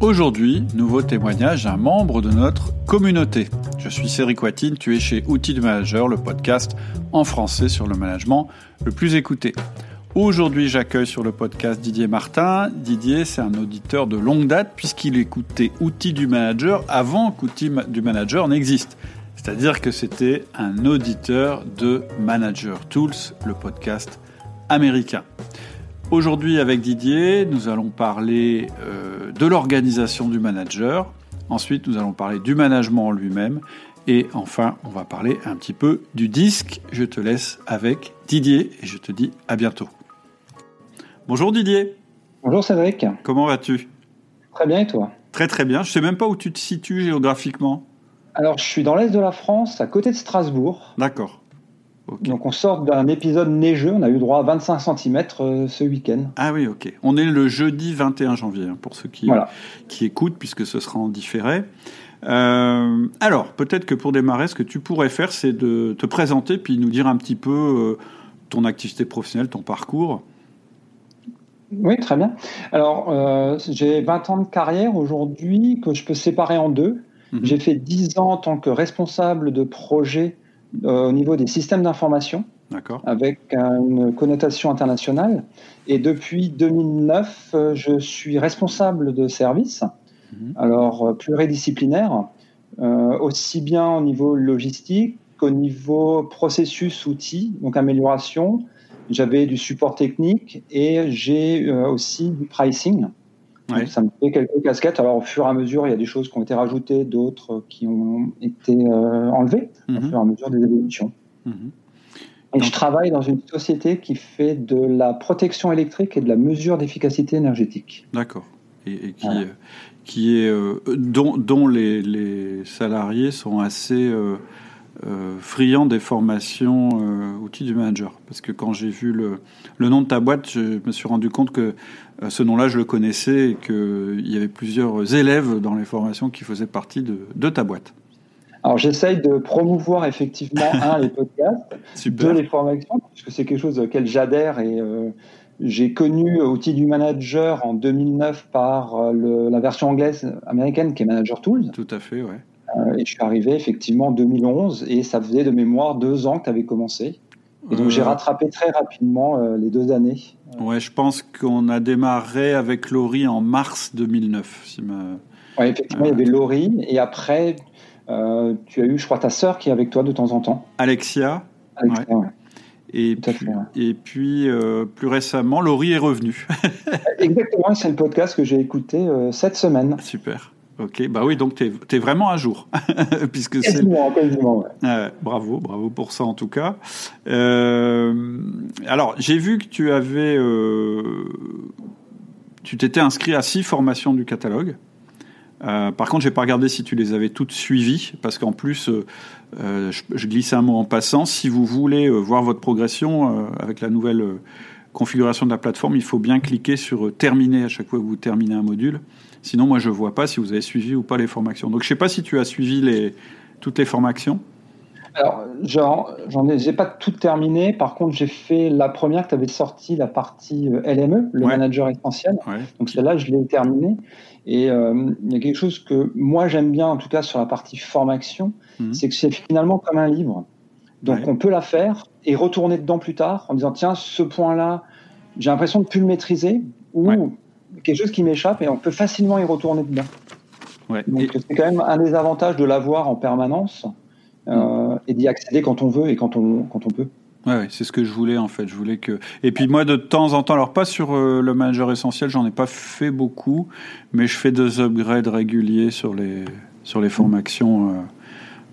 Aujourd'hui, nouveau témoignage d'un membre de notre communauté. Je suis Cédric Watine, tu es chez Outils du Manager, le podcast en français sur le management le plus écouté. Aujourd'hui, j'accueille sur le podcast Didier Martin. Didier, c'est un auditeur de longue date puisqu'il écoutait Outils du Manager avant qu'Outils du Manager n'existe. C'est-à-dire que c'était un auditeur de Manager Tools, le podcast américain. Aujourd'hui, avec Didier, nous allons parler euh, de l'organisation du manager. Ensuite, nous allons parler du management en lui-même. Et enfin, on va parler un petit peu du disque. Je te laisse avec Didier et je te dis à bientôt. Bonjour Didier. Bonjour Cédric. Comment vas-tu? Très bien et toi? Très très bien. Je sais même pas où tu te situes géographiquement. Alors, je suis dans l'est de la France, à côté de Strasbourg. D'accord. Donc on sort d'un épisode neigeux, on a eu droit à 25 cm euh, ce week-end. Ah oui, ok. On est le jeudi 21 janvier, hein, pour ceux qui, qui écoutent, puisque ce sera en différé. Euh, alors, peut-être que pour démarrer, ce que tu pourrais faire, c'est de te présenter, puis nous dire un petit peu euh, ton activité professionnelle, ton parcours. Oui, très bien. Alors, j'ai 20 ans de carrière aujourd'hui que je peux séparer en deux. Mhm. J'ai fait 10 ans en tant que responsable de projet au niveau des systèmes d'information, avec une connotation internationale. Et depuis 2009, euh, je suis responsable de service, mhm. alors euh, pluridisciplinaire, aussi bien au niveau logistique qu'au niveau processus outils, donc amélioration. J'avais du support technique et j'ai aussi du pricing. Ça me fait quelques casquettes. Alors, au fur et à mesure, il y a des choses qui ont été rajoutées, d'autres qui ont été enlevées au mhm. fur et à mesure des évolutions. Mhm. Et je travaille dans une société qui fait de la protection électrique et de la mesure d'efficacité énergétique. D'accord. Et, qui, euh, qui est, euh, dont, dont les, les, salariés sont assez euh, friands des formations outils du manager. Parce que quand j'ai vu le, le, nom de ta boîte, je me suis rendu compte que ce nom-là, je le connaissais et qu'il y avait plusieurs élèves dans les formations qui faisaient partie de, de ta boîte. Alors j'essaye de promouvoir effectivement un les podcasts, deux les formations, puisque c'est quelque chose auquel j'adhère et euh, j'ai connu Outils du Manager en 2009 par euh, la version anglaise américaine qui est Manager Tools. Tout à fait, ouais. Euh, et je suis arrivé effectivement en 2011 et ça faisait de mémoire deux ans que tu avais commencé. Et donc j'ai rattrapé très rapidement les deux années. Ouais, je pense qu'on a démarré avec Laurie en mars 2009. Si Ouais, effectivement, il y avait Laurie et après euh, tu as eu, je crois, ta sœur qui est avec toi de temps en temps. Alexia. Et, puis, et puis euh, plus récemment, Laurie est revenue. Exactement, c'est le podcast que j'ai écouté euh, cette semaine. Super. Ok, bah oui, donc tu es, vraiment à jour. puisque quasiment, quasiment, ouais. bravo, bravo pour ça en tout cas. alors, j'ai vu que tu avais. tu t'étais inscrit à six formations du catalogue. Euh, par contre, j'ai pas regardé si tu les avais toutes suivies, parce qu'en plus, euh, euh, je, glisse un mot en passant. Si vous voulez voir votre progression avec la nouvelle configuration de la plateforme, il faut bien cliquer sur terminer à chaque fois que vous terminez un module. Sinon, moi, je vois pas si vous avez suivi ou pas les formations. Donc, je sais pas si tu as suivi les, toutes les formations. Alors, j'en ai, j'ai pas tout terminé. Par contre, j'ai fait la première que tu avais sorti, la partie LME, le manager essentiel. Donc, celle-là, je l'ai terminée. Et euh, il y a quelque chose que moi j'aime bien, en tout cas sur la partie formation, mhm. c'est que c'est finalement comme un livre. Donc on peut la faire et retourner dedans plus tard en disant tiens ce point-là j'ai l'impression de plus le maîtriser ou quelque chose qui m'échappe et on peut facilement y retourner dedans. Donc c'est quand même un des avantages de l'avoir en permanence euh, mhm. et d'y accéder quand on veut et quand on, quand on peut. Ouais, c'est ce que je voulais en fait. Je voulais que. Et puis moi, de temps en temps, alors pas sur euh, le manager essentiel, j'en ai pas fait beaucoup, mais je fais des upgrades réguliers sur les sur les formations. Euh,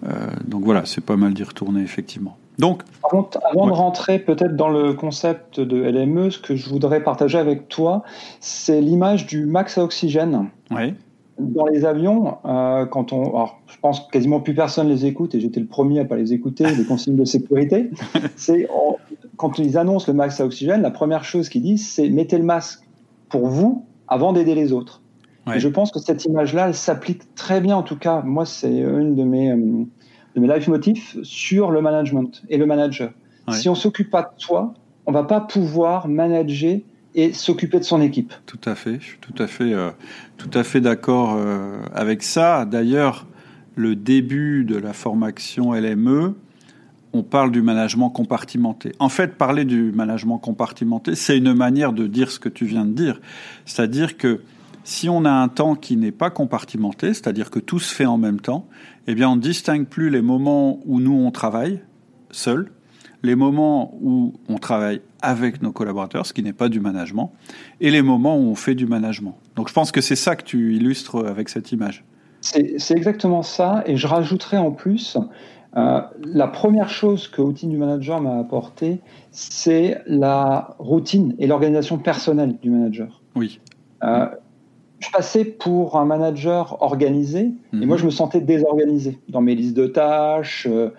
euh, donc voilà, c'est pas mal d'y retourner effectivement. Donc, avant de rentrer peut-être dans le concept de LME, ce que je voudrais partager avec toi, c'est l'image du max à oxygène. Ouais dans les avions, euh, quand on, alors, je pense que quasiment plus personne les écoute et j'étais le premier à pas les écouter, les consignes de sécurité. c'est quand ils annoncent le masque à oxygène, la première chose qu'ils disent, c'est mettez le masque pour vous avant d'aider les autres. Et je pense que cette image-là, elle s'applique très bien. En tout cas, moi, c'est une de mes, euh, de mes life motifs sur le management et le manager. Si on s'occupe pas de soi, on va pas pouvoir manager et s'occuper de son équipe. Tout à fait, je suis tout à fait, tout à fait d'accord avec ça. D'ailleurs, le début de la formation LME, on parle du management compartimenté. En fait, parler du management compartimenté, c'est une manière de dire ce que tu viens de dire. C'est-à-dire que si on a un temps qui n'est pas compartimenté, c'est-à-dire que tout se fait en même temps, eh bien, on ne distingue plus les moments où nous, on travaille seul, les moments où on travaille avec nos collaborateurs, ce qui n'est pas du management, et les moments où on fait du management. Donc, je pense que c'est ça que tu illustres avec cette image. C'est exactement ça, et je rajouterai en plus euh, la première chose que Routine du Manager m'a apporté, c'est la routine et l'organisation personnelle du manager. Oui. Euh, je passais pour un manager organisé et mhm. moi je me sentais désorganisé dans mes listes de tâches, euh,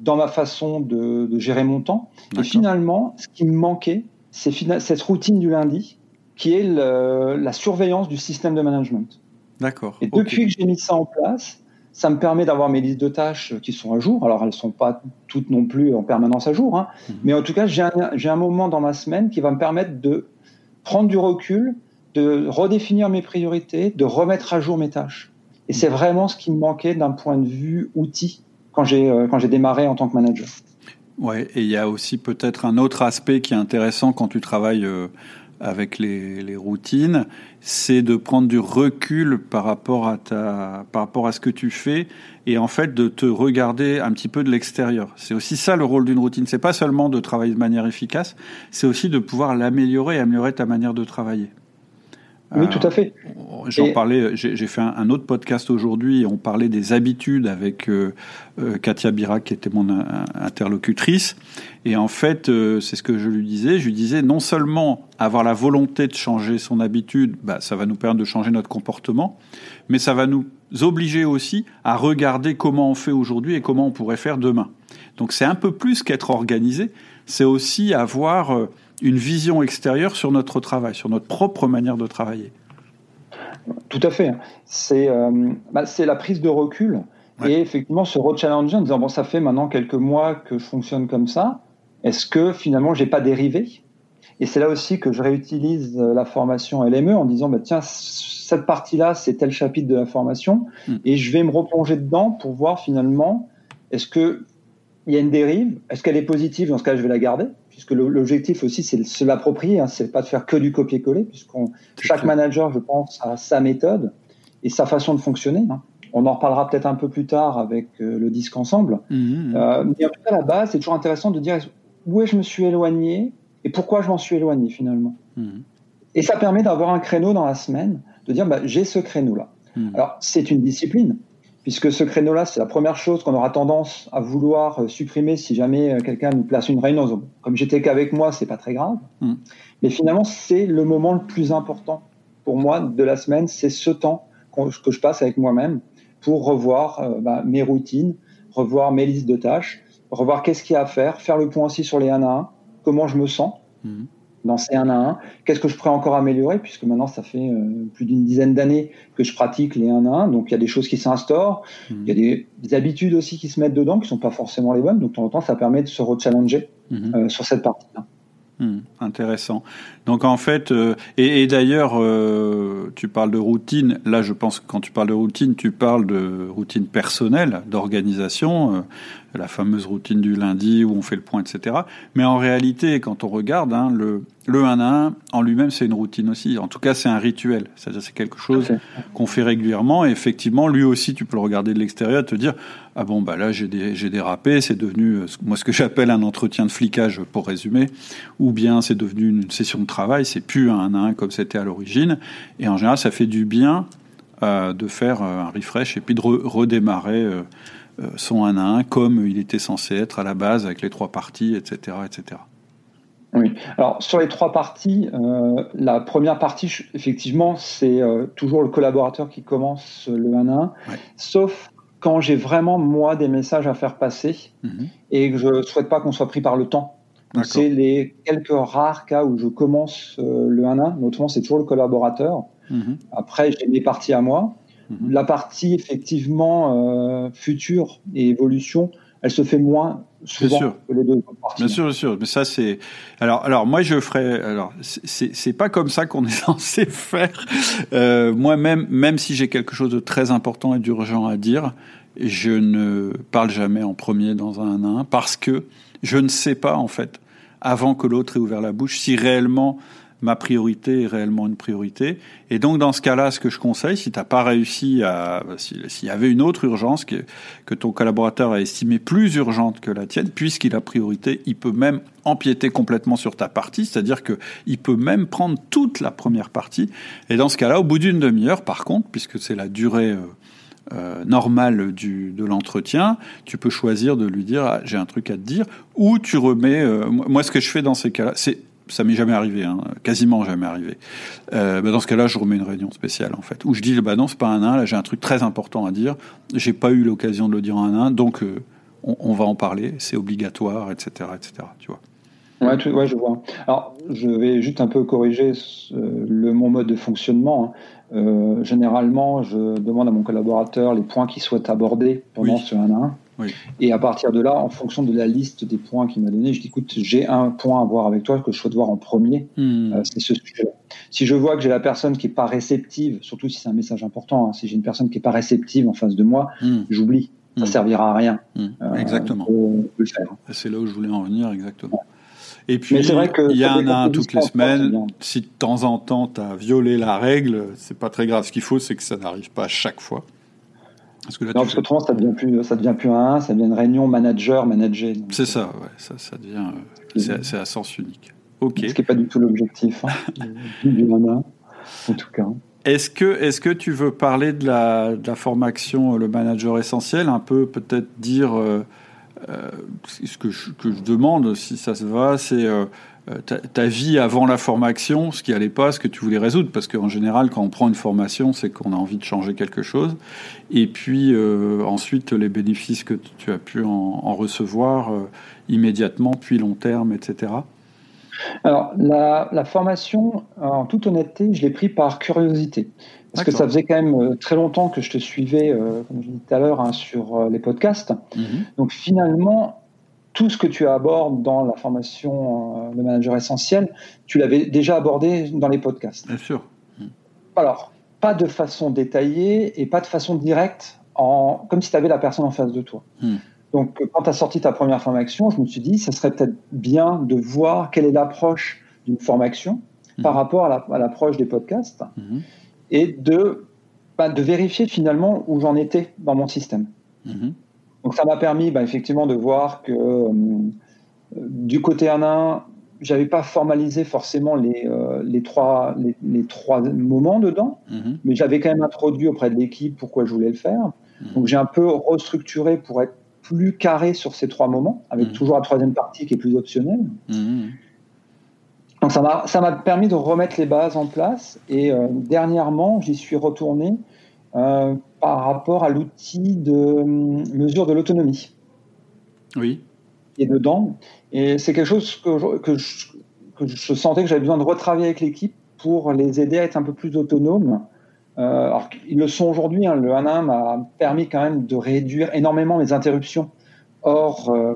dans ma façon de, gérer mon temps. Et finalement, ce qui me manquait, c'est cette routine du lundi qui est la surveillance du système de management. D'accord. Et depuis que j'ai mis ça en place, ça me permet d'avoir mes listes de tâches qui sont à jour. Alors, elles ne sont pas toutes non plus en permanence à jour, hein. mhm. mais en tout cas, j'ai un, un, moment dans ma semaine qui va me permettre de prendre du recul, de redéfinir mes priorités, de remettre à jour mes tâches. Et c'est vraiment ce qui me manquait d'un point de vue outil quand j'ai euh, quand j'ai démarré en tant que manager. Ouais, et il y a aussi peut-être un autre aspect qui est intéressant quand tu travailles euh, avec les, routines, c'est de prendre du recul par rapport à ta, par rapport à ce que tu fais et en fait de te regarder un petit peu de l'extérieur. C'est aussi ça le rôle d'une routine. C'est pas seulement de travailler de manière efficace, c'est aussi de pouvoir l'améliorer améliorer ta manière de travailler. Oui, tout à fait. J'en parlais, j'ai fait un, autre podcast aujourd'hui, on parlait des habitudes avec euh, euh, Katia Birac, qui était mon interlocutrice. Et en fait, euh, c'est ce que je lui disais. Je lui disais, non seulement avoir la volonté de changer son habitude, bah, ça va nous permettre de changer notre comportement, mais ça va nous obliger aussi à regarder comment on fait aujourd'hui et comment on pourrait faire demain. Donc c'est un peu plus qu'être organisé, c'est aussi avoir une vision extérieure sur notre travail, sur notre propre manière de travailler. Tout à fait. C'est euh, bah, la prise de recul et effectivement se rechallenger en disant bon, ça fait maintenant quelques mois que je fonctionne comme ça. Est-ce que finalement j'ai pas dérivé? Et c'est là aussi que je réutilise la formation LME en disant bah, tiens, cette partie-là, c'est tel chapitre de la formation hmm. et je vais me replonger dedans pour voir finalement est-ce que il y a une dérive? Est-ce qu'elle est positive? Dans ce cas, je vais la garder puisque l'objectif aussi, c'est de se l'approprier, hein, c'est pas de faire que du copier-coller, puisqu'on chaque manager, je pense, a sa méthode et sa façon de fonctionner. Hein. On en reparlera peut-être un peu plus tard avec euh, le disque ensemble. Mmh. Euh, mais en tout cas, à la base, c'est toujours intéressant de dire où est je me suis éloigné et pourquoi je m'en suis éloigné finalement. Mmh. Et ça permet d'avoir un créneau dans la semaine, de dire bah, j'ai ce créneau-là. Mmh. Alors, c'est une discipline puisque ce créneau-là, c'est la première chose qu'on aura tendance à vouloir euh, supprimer si jamais euh, quelqu'un nous place une réunion. Comme j'étais qu'avec moi, c'est pas très grave. Mm. Mais finalement, c'est le moment le plus important pour moi de la semaine, c'est ce temps que je passe avec moi-même pour revoir euh, bah, mes routines, revoir mes listes de tâches, revoir qu'est-ce qu'il y a à faire, faire le point aussi sur les 1 à 1, comment je me sens. Mm dans ces 1 à 1 Qu'est-ce que je pourrais encore améliorer puisque maintenant ça fait euh, plus d'une dizaine d'années que je pratique les 1 à 1 donc il y a des choses qui s'instaurent, mmh. il y a des, habitudes aussi qui se mettent dedans qui sont pas forcément les bonnes donc de temps en temps ça permet de se rechallenger mmh. euh, sur cette partie-là. Mmh, intéressant. Donc en fait, euh, et, d'ailleurs, tu parles de routine. Là, je pense que quand tu parles de routine, tu parles de routine personnelle, d'organisation la fameuse routine du lundi où on fait le point, etc. Mais en réalité, quand on regarde, hein, le, le 1 à 1 en lui-même, c'est une routine aussi. En tout cas, c'est un rituel. C'est-à-dire, c'est quelque chose qu'on fait régulièrement. Et effectivement, lui aussi, tu peux le regarder de l'extérieur et te dire, ah bon, bah là, j'ai, j'ai dérapé, c'est devenu, euh, moi, ce que j'appelle un entretien de flicage, pour résumer. Ou bien, c'est devenu une session de travail, c'est plus un 1 à 1 comme c'était à l'origine. Et en général, ça fait du bien euh, de faire euh, un refresh et puis de redémarrer euh, son 1 à 1 comme il était censé être à la base avec les trois parties, etc. etc. Oui, alors sur les trois parties, euh, la première partie, effectivement, c'est euh, toujours le collaborateur qui commence le 1 à 1, sauf quand j'ai vraiment, moi, des messages à faire passer mhm. et que je ne souhaite pas qu'on soit pris par le temps. C'est les quelques rares cas où je commence le 1 à 1, notamment c'est toujours le collaborateur. Mhm. Après, j'ai mes parties à moi. Mhm. La partie effectivement euh, future et évolution, elle se fait moins souvent sûr. les deux parties. Bien sûr, bien sûr. Mais ça, c'est. Alors, alors, moi, je ferais. Alors, c'est, c'est pas comme ça qu'on est censé faire. Euh, moi, même, même si j'ai quelque chose de très important et d'urgent à dire, je ne parle jamais en premier dans un 1 parce que je ne sais pas, en fait, avant que l'autre ait ouvert la bouche, si réellement ma priorité est réellement une priorité. Et donc, dans ce cas-là, ce que je conseille, si tu n'as pas réussi à, s'il y avait une autre urgence que, que ton collaborateur a estimée plus urgente que la tienne, puisqu'il a priorité, il peut même empiéter complètement sur ta partie, c'est-à-dire que il peut même prendre toute la première partie. Et dans ce cas-là, au bout d'une demi-heure, par contre, puisque c'est la durée euh, euh, normale du, de l'entretien, tu peux choisir de lui dire ah, j'ai un truc à te dire, ou tu remets. Euh, moi, ce que je fais dans ces cas-là, c'est ça m'est jamais arrivé, hein, quasiment jamais arrivé. Euh, bah dans ce cas-là, je remets une réunion spéciale en fait, où je dis bah non, c'est pas un nain, là j'ai un truc très important à dire, j'ai pas eu l'occasion de le dire à un nain, donc euh, on, on, va en parler, c'est obligatoire, etc., etc. Tu vois. Ouais, tu, ouais, je vois. Alors, je vais juste un peu corriger le mon mode de fonctionnement. Hein. Euh, généralement, je demande à mon collaborateur les points qu'il souhaite aborder pendant ce 1 à 1. Et à partir de là, en fonction de la liste des points qu'il m'a donné, je dis écoute, j'ai un point à voir avec toi que je souhaite voir en premier. Hmm. Euh, c'est ce sujet-là. Si je vois que j'ai la personne qui est pas réceptive, surtout si c'est un message important, hein, si j'ai une personne qui est pas réceptive en face de moi, hmm. j'oublie. Ça hmm. servira à rien. Euh, exactement. C'est là où je voulais en venir, exactement. Et puis, il y a un un toutes les semaines. Si de temps en temps, tu as violé la règle, c'est pas très grave. Ce qu'il faut, c'est que ça n'arrive pas à chaque fois. Parce que là, non, parce autrement, ça devient plus, ça devient plus un 1, ça devient une réunion manager-manager. C'est ça, ouais, ça, ça devient, euh, c'est à sens unique. Ok. Ce qui n'est pas du tout l'objectif hein, du 1 1, en tout cas. Est-ce que, est que tu veux parler de la, de la formation euh, Le Manager Essentiel? Un peu peut-être dire euh, euh, ce que je, que je, demande, si ça se va, c'est euh, ta, ta, vie avant la formation, ce qui allait pas, ce que tu voulais résoudre, parce qu'en général, quand on prend une formation, c'est qu'on a envie de changer quelque chose. Et puis euh, ensuite, les bénéfices que tu as pu en, en recevoir euh, immédiatement, puis long terme, etc. Alors, la, la, formation, en toute honnêteté, je l'ai pris par curiosité. Parce que ça faisait quand même euh, très longtemps que je te suivais, euh, comme je disais tout à l'heure, hein, sur euh, les podcasts. Mhm. Donc finalement, tout ce que tu abordes dans la formation de manager essentiel, tu l'avais déjà abordé dans les podcasts. Bien sûr. Mhm. Alors, pas de façon détaillée et pas de façon directe, en, comme si tu avais la personne en face de toi. Mhm. Donc, quand tu as sorti ta première formation, je me suis dit, ça serait peut-être bien de voir quelle est l'approche d'une formation par rapport à l'approche des podcasts et de, bah, de vérifier finalement où j'en étais dans mon système. Mhm. Donc ça m'a permis bah, effectivement de voir que euh, du côté 1 j'avais pas formalisé forcément les, euh, les, trois, les, les, trois moments dedans, mhm. mais j'avais quand même introduit auprès de l'équipe pourquoi je voulais le faire. Mhm. Donc j'ai un peu restructuré pour être plus carré sur ces trois moments, avec toujours la troisième partie qui est plus optionnelle. Donc ça m'a ça m'a permis de remettre les bases en place et euh, dernièrement j'y suis retourné euh, par rapport à l'outil de hum, mesure de l'autonomie. Oui. Et dedans et c'est quelque chose que je, que je, que je sentais que j'avais besoin de retravailler avec l'équipe pour les aider à être un peu plus autonomes. Euh, alors ils le sont aujourd'hui. Hein, le 1 1 m'a permis quand même de réduire énormément mes interruptions hors euh,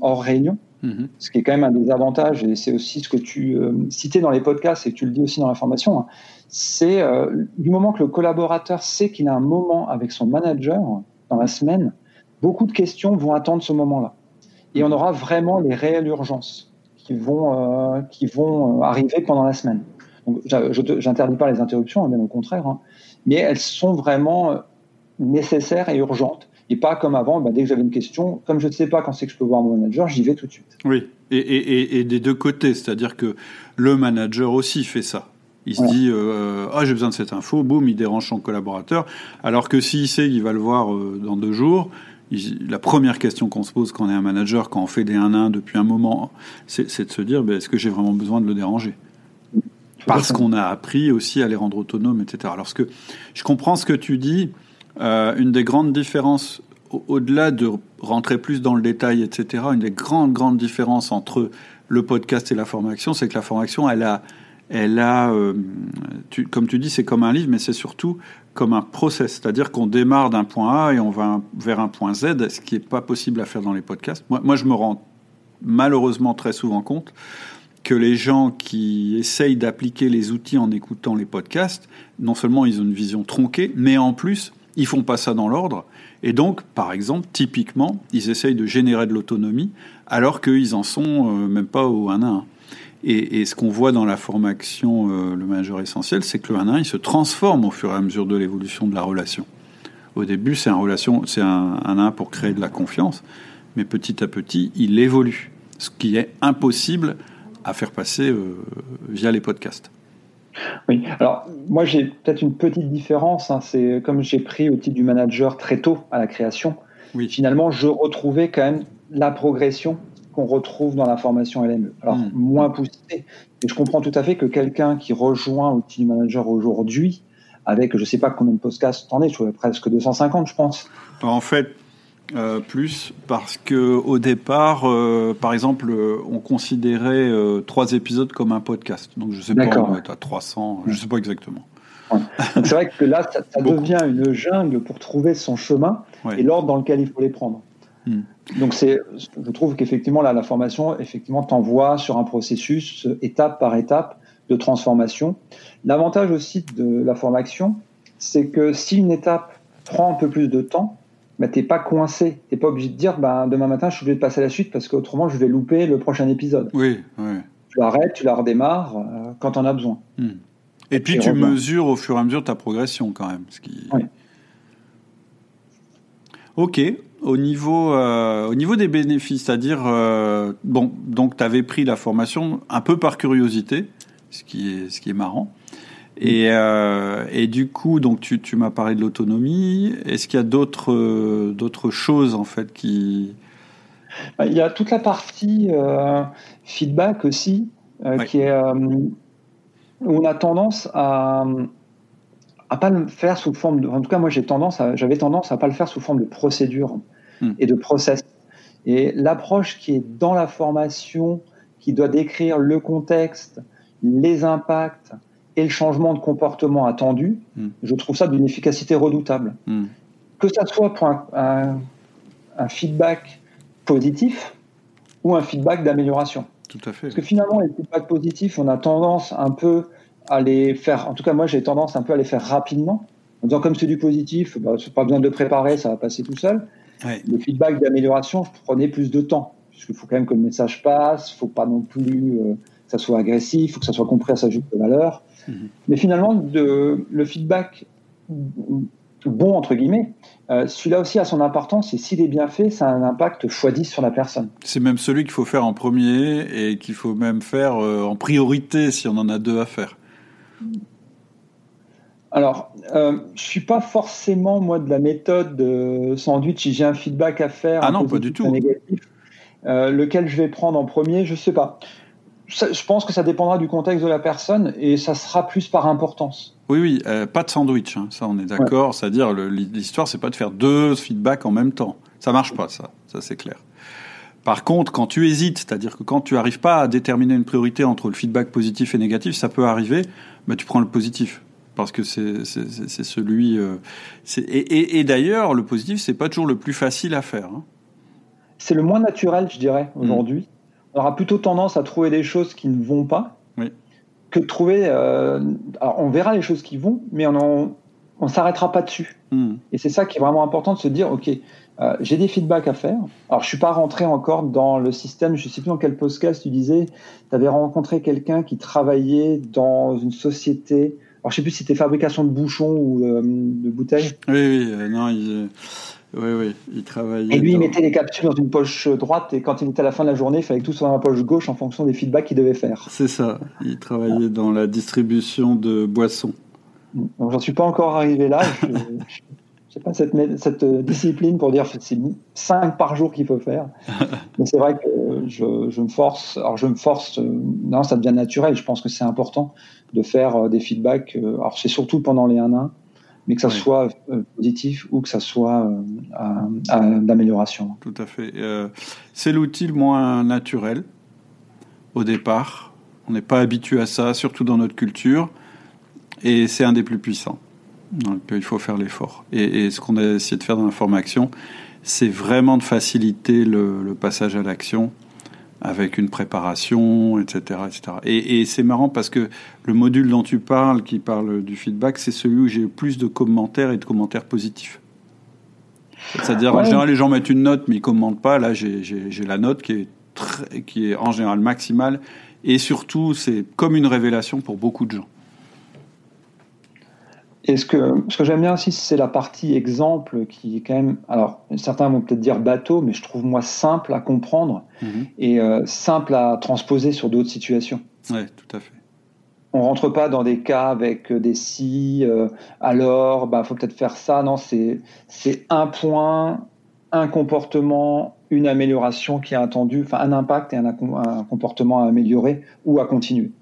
hors réunion. Mhm. Ce qui est quand même un des avantages, et c'est aussi ce que tu euh, citais dans les podcasts et que tu le dis aussi dans la formation, hein, c'est euh, du moment que le collaborateur sait qu'il a un moment avec son manager dans la semaine, beaucoup de questions vont attendre ce moment-là. Et on aura vraiment les réelles urgences qui vont, euh, qui vont arriver pendant la semaine. je n'interdis pas les interruptions, hein, bien au contraire, hein, mais elles sont vraiment nécessaires et urgentes et pas comme avant, bah, dès que j'avais une question, comme je ne sais pas quand c'est que je peux voir mon manager, j'y vais tout de suite. Oui, et, et des deux côtés, c'est-à-dire que le manager aussi fait ça. Il se dit euh, ah j'ai besoin de cette info, boum, il dérange son collaborateur. Alors que s'il sait qu'il va le voir euh, dans deux jours, la première question qu'on se pose quand on est un manager, quand on fait des 1-1 depuis un moment, c'est de se dire ben, est-ce que j'ai vraiment besoin de le déranger? Parce qu'on a appris aussi à les rendre autonomes, etc. Alors que je comprends ce que tu dis. Euh, une des grandes différences, au-delà de rentrer plus dans le détail, etc., une des grandes, grandes différences entre le podcast et la formation, c'est que la formation, elle a, elle a, comme tu dis, c'est comme un livre, mais c'est surtout comme un process, c'est-à-dire qu'on démarre d'un point A et on va vers un point Z, ce qui n'est pas possible à faire dans les podcasts. Moi, moi, je me rends malheureusement très souvent compte que les gens qui essayent d'appliquer les outils en écoutant les podcasts, non seulement ils ont une vision tronquée, mais en plus, ils font pas ça dans l'ordre. Et donc, par exemple, typiquement, ils essayent de générer de l'autonomie alors qu'ils en sont euh, même pas au 1 à 1. Et, ce qu'on voit dans la formation, euh, le manager essentiel, c'est que le 1 à 1, il se transforme au fur et à mesure de l'évolution de la relation. Au début, c'est un, relation, c'est un 1 à 1 pour créer de la confiance, mais petit à petit, il évolue. Ce qui est impossible à faire passer euh, via les podcasts. Oui, alors moi j'ai peut-être une petite différence. Hein. c'est comme j'ai pris au titre du manager très tôt à la création. Oui. Finalement, je retrouvais quand même la progression qu'on retrouve dans la formation LME. Alors hmm. moins poussée. Et je comprends tout à fait que quelqu'un qui rejoint Outil Manager aujourd'hui, avec je ne sais pas combien de podcasts t'en es, je presque 250, je pense. En fait, euh, plus parce que au départ, euh, par exemple, on considérait euh, trois épisodes comme un podcast. Donc je sais pas, on est à 300, je sais pas exactement. C'est vrai que là, ça, devient une jungle pour trouver son chemin et l'ordre dans lequel il faut les prendre. Hmm. Donc c'est, je trouve qu'effectivement là, la formation, effectivement, t'envoie sur un processus étape par étape de transformation. L'avantage aussi de la formation, c'est que si une étape prend un peu plus de temps, bah, t'es pas coincé. T'es pas obligé de dire, bah, demain matin, je suis obligé de passer à la suite parce qu'autrement, je vais louper le prochain épisode. Oui, oui. Tu l'arrêtes, tu la redémarres euh, quand on a besoin. Hmm. Et, puis, tu mesures au fur et à mesure ta progression quand même. Ce qui... Oui. Ok. Au niveau, euh, au niveau des bénéfices, c'est-à-dire, euh, bon, donc tu avais pris la formation un peu par curiosité, ce qui est, ce qui est marrant. Et, euh, et du coup, donc tu, tu m'as parlé de l'autonomie. Est-ce qu'il y a d'autres d'autres choses en fait qui bah, Il y a toute la partie feedback aussi, euh, qui est où on a tendance à à pas le faire sous forme de. En tout cas, moi, j'ai tendance, j'avais tendance à pas le faire sous forme de procédure hmm. et de process. Et l'approche qui est dans la formation, qui doit décrire le contexte, les impacts, et le changement de comportement attendu, hmm. je trouve ça d'une efficacité redoutable. Hmm. Que ça soit pour un, feedback positif ou un feedback d'amélioration. Tout à fait. Parce que finalement, les feedbacks positifs, on a tendance un peu à les faire, en tout cas moi j'ai tendance un peu à les faire rapidement, en disant comme c'est du positif, bah, c'est pas besoin de préparer, ça va passer tout seul. Le feedback d'amélioration, je prenais plus de temps, puisqu'il faut quand même que le message passe, il faut pas non plus euh, que ça soit agressif, il faut que ça soit compris à sa juste valeur. Mhm. Mais finalement, de, le feedback bon, entre guillemets, euh, celui-là aussi a son importance et s'il est bien fait, ça a un impact x10 sur la personne. C'est même celui qu'il faut faire en premier et qu'il faut même faire euh, en priorité si on en a deux à faire. Alors, euh, je suis pas forcément moi de la méthode de sandwich. Si j'ai un feedback à faire, ah non, pas du tout. Négatif, euh, lequel je vais prendre en premier, je sais pas je pense que ça dépendra du contexte de la personne et ça sera plus par importance. Oui, oui, euh, pas de sandwich, hein, ça on est d'accord. C'est-à-dire l'histoire, c'est pas de faire deux feedbacks en même temps. Ça marche pas, ça, ça c'est clair. Par contre, quand tu hésites, c'est-à-dire que quand tu arrives pas à déterminer une priorité entre le feedback positif et négatif, ça peut arriver. Bah, tu prends le positif parce que c'est celui. Euh, et, et, et d'ailleurs, le positif, c'est pas toujours le plus facile à faire. Hein. C'est le moins naturel, je dirais, mmh. aujourd'hui on aura plutôt tendance à trouver des choses qui ne vont pas que de trouver. Euh, alors, on verra les choses qui vont, mais on ne s'arrêtera pas dessus. Hmm. Et c'est ça qui est vraiment important de se dire ok, euh, j'ai des feedbacks à faire. Alors, je suis pas rentré encore dans le système. Je sais plus dans quel podcast tu disais. Tu avais rencontré quelqu'un qui travaillait dans une société. Alors, je sais plus si c'était fabrication de bouchons ou euh, de bouteilles. Oui, oui, non, il oui, oui, il travaillait. Et lui, il mettait les capsules dans une poche droite et quand il était à la fin de la journée, il fallait que tout soit dans la poche gauche en fonction des feedbacks qu'il devait faire. C'est ça. Il travaillait dans la distribution de boissons. Donc, j'en suis pas encore arrivé là. je n'ai pas cette, cette, discipline pour dire c'est 5 par jour qu'il faut faire. Mais c'est vrai que je, je, me force. Alors, je me force. Euh, non, ça devient naturel. Je pense que c'est important de faire euh, des feedbacks. Euh, alors, c'est surtout pendant les 1-1 mais que ça soit euh, positif ou que ça soit euh, d'amélioration. Tout à fait. Euh, c'est l'outil le moins naturel au départ. On n'est pas habitué à ça, surtout dans notre culture, et c'est un des plus puissants. Donc il faut faire l'effort. Et, ce qu'on a essayé de faire dans la formation, c'est vraiment de faciliter le, passage à l'action avec une préparation, etc. etc. Et, et c'est marrant parce que le module dont tu parles, qui parle du feedback, c'est celui où j'ai eu plus de commentaires et de commentaires positifs. C'est-à-dire, en général, les gens mettent une note, mais ils commentent pas. Là, j'ai la note qui est, très, qui est en général maximale. Et surtout, c'est comme une révélation pour beaucoup de gens. Et ce que, ce que j'aime bien aussi, c'est la partie exemple qui est quand même. Alors, certains vont peut-être dire bateau, mais je trouve moi simple à comprendre mhm. et euh, simple à transposer sur d'autres situations. Oui, tout à fait. On rentre pas dans des cas avec des si, euh, alors, bah, faut peut-être faire ça. Non, c'est un point, un comportement, une amélioration qui est attendue, enfin un impact et un, un comportement à améliorer ou à continuer.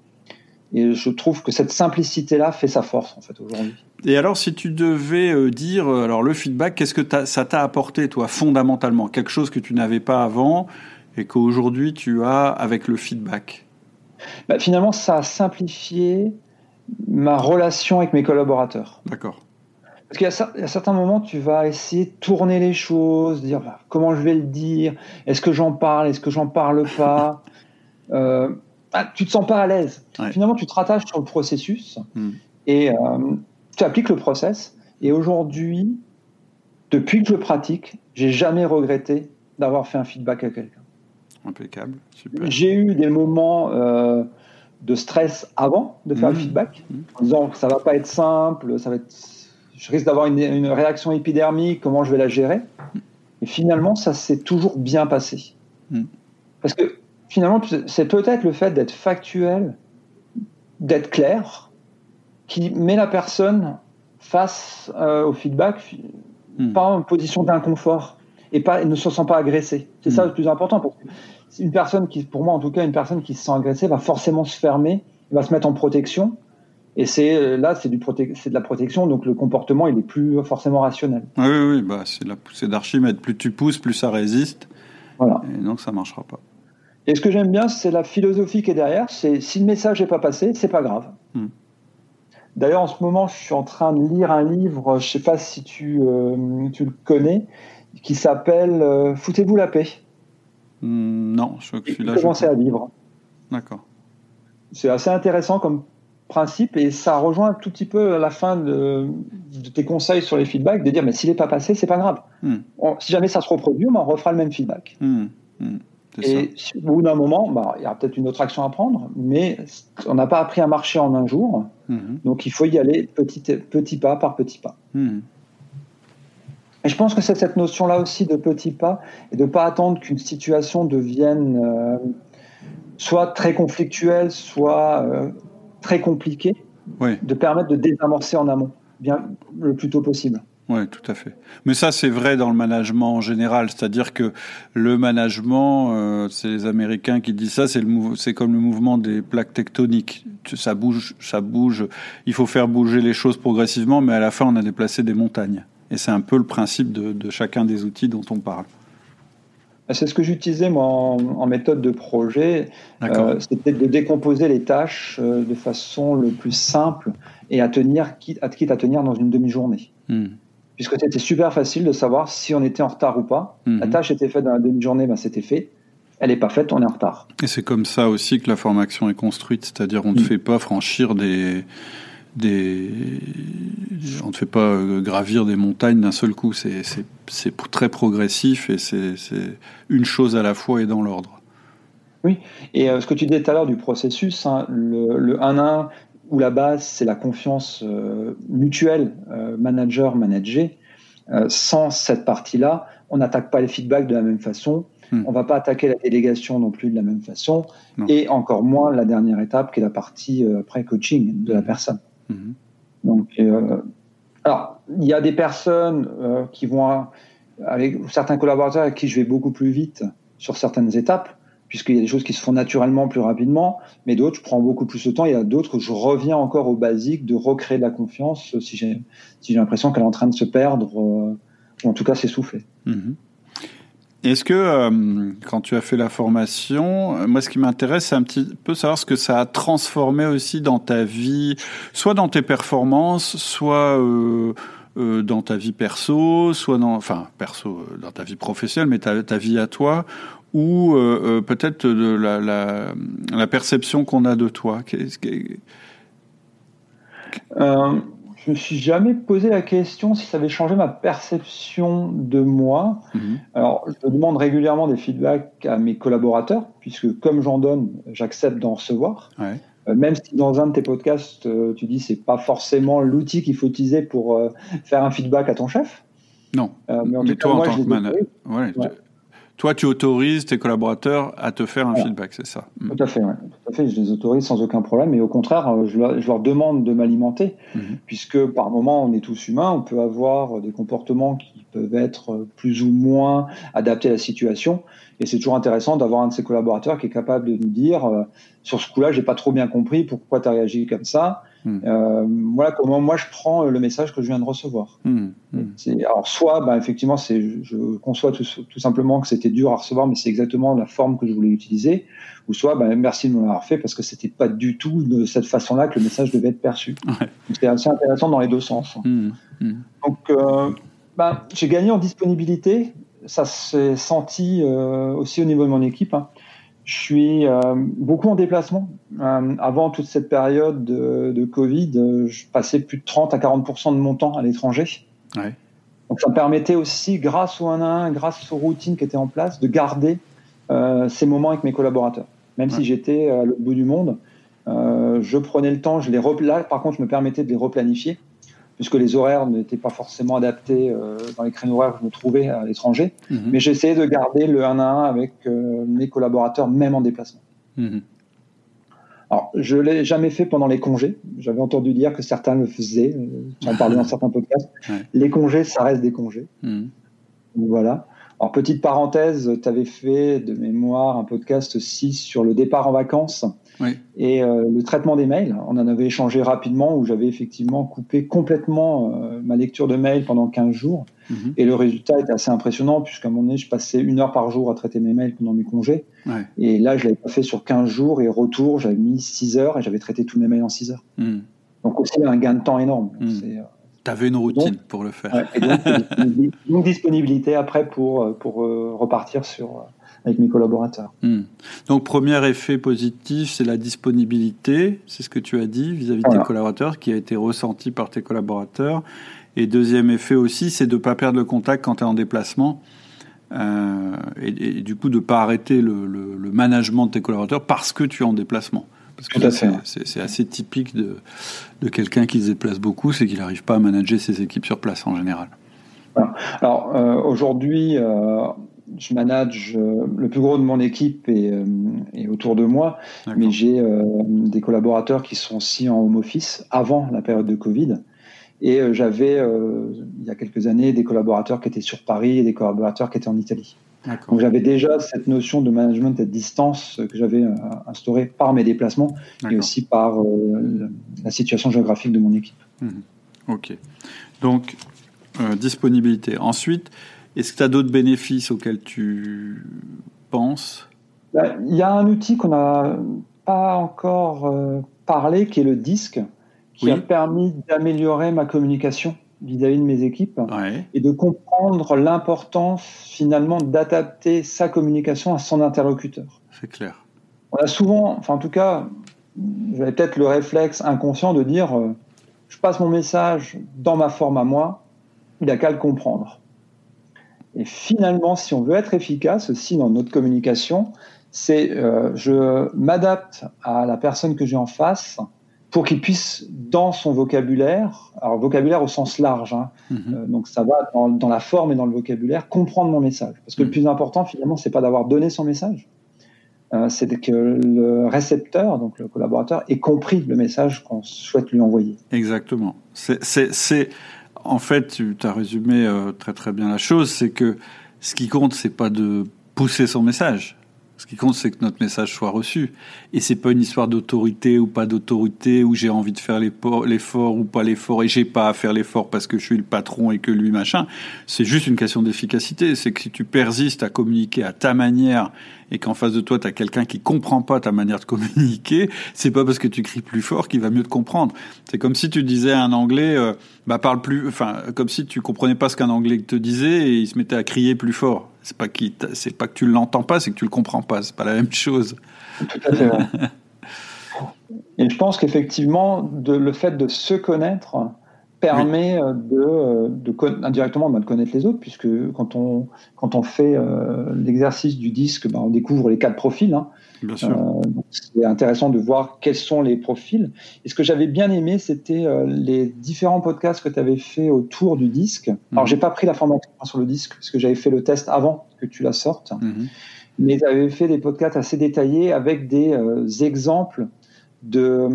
Et je trouve que cette simplicité-là fait sa force en fait aujourd'hui. Et alors, si tu devais euh, dire, euh, alors le feedback, qu'est-ce que ça t'a apporté toi fondamentalement, quelque chose que tu n'avais pas avant et qu'aujourd'hui tu as avec le feedback? Bah, Finalement, ça a simplifié ma relation avec mes collaborateurs. D'accord. Parce qu'à certains moments, tu vas essayer de tourner les choses, dire bah, comment je vais le dire, est-ce que j'en parle, est-ce que j'en parle pas? euh, ah, tu te sens pas à l'aise. Finalement, tu te rattaches sur le processus hmm. et euh, appliques le process. Et aujourd'hui, depuis que je le pratique, j'ai jamais regretté d'avoir fait un feedback à quelqu'un. Impeccable, J'ai eu des moments euh, de stress avant de faire le hmm. feedback, hmm. en disant que ça va pas être simple, ça va être, je risque d'avoir une, une, réaction épidermique, comment je vais la gérer? Et finalement, ça s'est toujours bien passé. Parce que finalement, c'est peut-être le fait d'être factuel, d'être clair, qui met la personne face euh, au feedback, hmm. pas en position d'inconfort et pas ne se sent pas agressé. C'est ça hmm. le plus important. Que une personne qui, pour moi en tout cas, une personne qui se sent agressée va forcément se fermer, va se mettre en protection. Et c'est euh, là, c'est de la protection, donc le comportement il est plus forcément rationnel. Oui, oui, oui bah c'est la poussée d'Archimède. Plus tu pousses, plus ça résiste. Voilà. Et donc ça marchera pas. Et ce que j'aime bien, c'est la philosophie qui est derrière. C'est si le message n'est pas passé, c'est pas grave. Hmm. D'ailleurs, en ce moment, je suis en train de lire un livre, je ne sais pas si tu, euh, tu, le connais, qui s'appelle euh, Foutez-vous la paix. Hmm, non, je crois que celui-là. Commencé à vivre. D'accord. C'est assez intéressant comme principe et ça rejoint un tout petit peu à la fin de, tes conseils sur les feedbacks de dire mais s'il n'est pas passé, c'est pas grave. Hmm. si jamais ça se reproduit, on refera le même feedback. Et au bout d'un moment, bah, il y a peut-être une autre action à prendre, mais on n'a pas appris à marcher en un jour. Mhm. Donc il faut y aller petit, petit pas par petit pas. Mhm. Et je pense que c'est cette notion-là aussi de petit pas et de ne pas attendre qu'une situation devienne euh, soit très conflictuelle, soit euh, très compliquée, de permettre de désamorcer en amont, bien le plus tôt possible. Oui, tout à fait. Mais ça, c'est vrai dans le management en général. C'est-à-dire que le management, euh, c'est les Américains qui disent ça, c'est, le c'est comme le mouvement des plaques tectoniques. Ça bouge, ça bouge. Il faut faire bouger les choses progressivement, mais à la fin, on a déplacé des montagnes. Et c'est un peu le principe de, chacun des outils dont on parle. C'est ce que j'utilisais moi en, méthode de projet. Euh, c'était de décomposer les tâches euh, de façon le plus simple et à tenir, quitte à, quitte à tenir dans une demi-journée. Hmm puisque c'était super facile de savoir si on était en retard ou pas. La mhm. tâche était faite dans la demi-journée, ben c'était fait. Elle n'est pas faite, on est en retard. Et c'est comme ça aussi que la formation est construite, c'est-à-dire on ne mm. fait pas franchir des, des, on ne fait pas euh, gravir des montagnes d'un seul coup. C'est, c'est, très progressif et c'est, une chose à la fois et dans l'ordre. Oui, et euh, ce que tu disais tout à l'heure du processus, hein, le, le 1-1, où la base, c'est la confiance euh, mutuelle euh, manager-manager. Euh, sans cette partie-là, on n'attaque pas les feedbacks de la même façon. Hmm. On va pas attaquer la délégation non plus de la même façon. Et encore moins la dernière étape, qui est la partie après coaching de la hmm. personne. Hmm. Donc, alors, il y a des personnes qui vont, avec certains collaborateurs avec qui je vais beaucoup plus vite sur certaines étapes puisqu'il y a des choses qui se font naturellement plus rapidement, mais d'autres, je prends beaucoup plus de temps. Il y a d'autres, je reviens encore au basique de recréer de la confiance si j'ai si l'impression qu'elle est en train de se perdre, euh, ou en tout cas s'essouffler. Mhm. Est-ce que euh, quand tu as fait la formation, euh, moi ce qui m'intéresse, c'est un petit peu savoir ce que ça a transformé aussi dans ta vie, soit dans tes performances, soit euh, dans ta vie perso, soit dans, enfin perso, dans ta vie professionnelle, mais ta vie à toi, ou peut-être de la, la, la perception qu'on a de toi. Qu'est-ce que je me suis jamais posé la question si ça avait changé ma perception de moi. Mhm. Alors, je demande régulièrement des feedbacks à mes collaborateurs, puisque comme j'en donne, j'accepte d'en recevoir. Euh, même si dans un de tes podcasts, euh, tu dis c'est pas forcément l'outil qu'il faut utiliser pour euh, faire un feedback à ton chef. Non. mais en tout cas, moi, je ouais, toi, tu autorises tes collaborateurs à te faire un feedback, c'est ça mm. Tout à fait, tout à fait. Je les autorise sans aucun problème. Et au contraire, euh, je leur, demande de m'alimenter, mm-hmm. puisque par moment, on est tous humains, on peut avoir des comportements qui peuvent être plus ou moins adaptés à la situation. Et c'est toujours intéressant d'avoir un de ses collaborateurs qui est capable de nous dire euh, sur ce coup-là, j'ai pas trop bien compris pourquoi tu as réagi comme ça? Hmm. Euh, voilà comment moi je prends le message que je viens de recevoir. Hmm. Hmm. Alors soit, bah, effectivement, c'est, je conçois tout, simplement que c'était dur à recevoir, mais c'est exactement la forme que je voulais utiliser. Ou soit, bah, merci de m'avoir fait parce que c'était pas du tout de cette façon-là que le message devait être perçu. C'est assez intéressant dans les deux sens. Donc, euh, bah, j'ai gagné en disponibilité. Ça s'est senti euh, aussi au niveau de mon équipe. Hein. Je suis euh, beaucoup en déplacement. Euh, avant toute cette période de, Covid, euh, je passais plus de 30 à 40% de mon temps à l'étranger. Donc ça me permettait aussi, grâce au 1 à 1, grâce aux routines qui étaient en place, de garder ces moments avec mes collaborateurs. Même si j'étais à l'autre bout du monde, je prenais le temps, je les là, par contre, je me permettais de les replanifier puisque les horaires n'étaient pas forcément adaptés euh, dans les créneaux horaires que je me trouvais à l'étranger. Mhm. Mais j'essayais de garder le 1 à 1 avec euh, mes collaborateurs, même en déplacement. Mhm. Alors, je ne l'ai jamais fait pendant les congés. J'avais entendu dire que certains le faisaient. Euh, j'en parlais dans certains podcasts. Les congés, ça reste des congés. Mhm. voilà. Alors, petite parenthèse, tu avais fait de mémoire un podcast aussi sur le départ en vacances. Et euh, le traitement des mails, on en avait échangé rapidement où j'avais effectivement coupé complètement euh, ma lecture de mails pendant 15 jours. Mhm. Et le résultat était assez impressionnant puisqu'à un moment donné, je passais une heure par jour à traiter mes mails pendant mes congés. Et là, je l'avais pas fait sur 15 jours et retour, j'avais mis 6 heures et j'avais traité tous mes mails en 6 heures. Mhm. Donc aussi un gain de temps énorme. Euh, tu avais une routine pour le faire. et donc, une disponibilité après pour, pour repartir sur avec mes collaborateurs. Hmm. Donc, premier effet positif, c'est la disponibilité, c'est ce que tu as dit vis-à-vis de tes collaborateurs, qui a été ressenti par tes collaborateurs. Et deuxième effet aussi, c'est de ne pas perdre le contact quand tu es en déplacement. Euh, et, du coup, de ne pas arrêter le, management de tes collaborateurs parce que tu es en déplacement. Parce que c'est assez typique de, de quelqu'un qui se déplace beaucoup, c'est qu'il n'arrive pas à manager ses équipes sur place en général. Alors euh, aujourd'hui, euh, je manage euh, le plus gros de mon équipe et, euh, autour de moi, mais j'ai euh, des collaborateurs qui sont aussi en home office avant la période de Covid. Et j'avais, il y a quelques années, des collaborateurs qui étaient sur Paris et des collaborateurs qui étaient en Italie. Donc j'avais déjà cette notion de management à distance que j'avais instaurée par mes déplacements et aussi par la situation géographique de mon équipe. Mmh. Ok. Donc, disponibilité. Ensuite, est-ce que tu as d'autres bénéfices auxquels tu penses? Bah, Il y a un outil qu'on n'a pas encore euh, parlé, qui est le disque, qui a permis d'améliorer ma communication vis-à-vis de mes équipes et de comprendre l'importance finalement d'adapter sa communication à son interlocuteur. C'est clair. On a souvent, enfin en tout cas, j'avais peut-être le réflexe inconscient de dire euh, je passe mon message dans ma forme à moi, il n'a qu'à le comprendre. Et finalement, si on veut être efficace aussi dans notre communication, c'est euh, je m'adapte à la personne que j'ai en face pour qu'il puisse, dans son vocabulaire, alors vocabulaire au sens large, hein, mhm. euh, donc ça va dans, la forme et dans le vocabulaire, comprendre mon message. Parce que le mhm. plus important, finalement, c'est pas d'avoir donné son message, euh, c'est que le récepteur, donc le collaborateur, ait compris le message qu'on souhaite lui envoyer. Exactement. C'est en fait, tu as résumé euh, très très bien la chose, c'est que ce qui compte, c'est pas de pousser son message, Ce qui compte, c'est que notre message soit reçu. Et c'est pas une histoire d'autorité ou pas d'autorité, où j'ai envie de faire l'effort ou pas l'effort, et j'ai pas à faire l'effort parce que je suis le patron et que lui machin. C'est juste une question d'efficacité. C'est que si tu persistes à communiquer à ta manière et qu'en face de toi, tu as quelqu'un qui comprend pas ta manière de communiquer, c'est pas parce que tu cries plus fort qu'il va mieux te comprendre. C'est comme si tu disais à un Anglais, euh, bah parle plus, enfin, comme si tu comprenais pas ce qu'un Anglais te disait et il se mettait à crier plus fort. C'est pas c'est pas que tu l'entends pas, c'est que tu le comprends pas. C'est pas la même chose. Tout à fait. et je pense qu'effectivement, le fait de se connaître, permet euh, de, euh, de, indirectement bah, de connaître les autres, puisque quand on, quand on fait euh, l'exercice du disque, bah, on découvre les quatre profils. Hein. c'est intéressant de voir quels sont les profils. Et ce que j'avais bien aimé, c'était les différents podcasts que tu avais fait autour du disque. Alors, mhm. j'ai pas pris la formation sur le disque, parce que j'avais fait le test avant que tu la sortes. Mhm. Mais tu avais fait des podcasts assez détaillés avec des exemples de,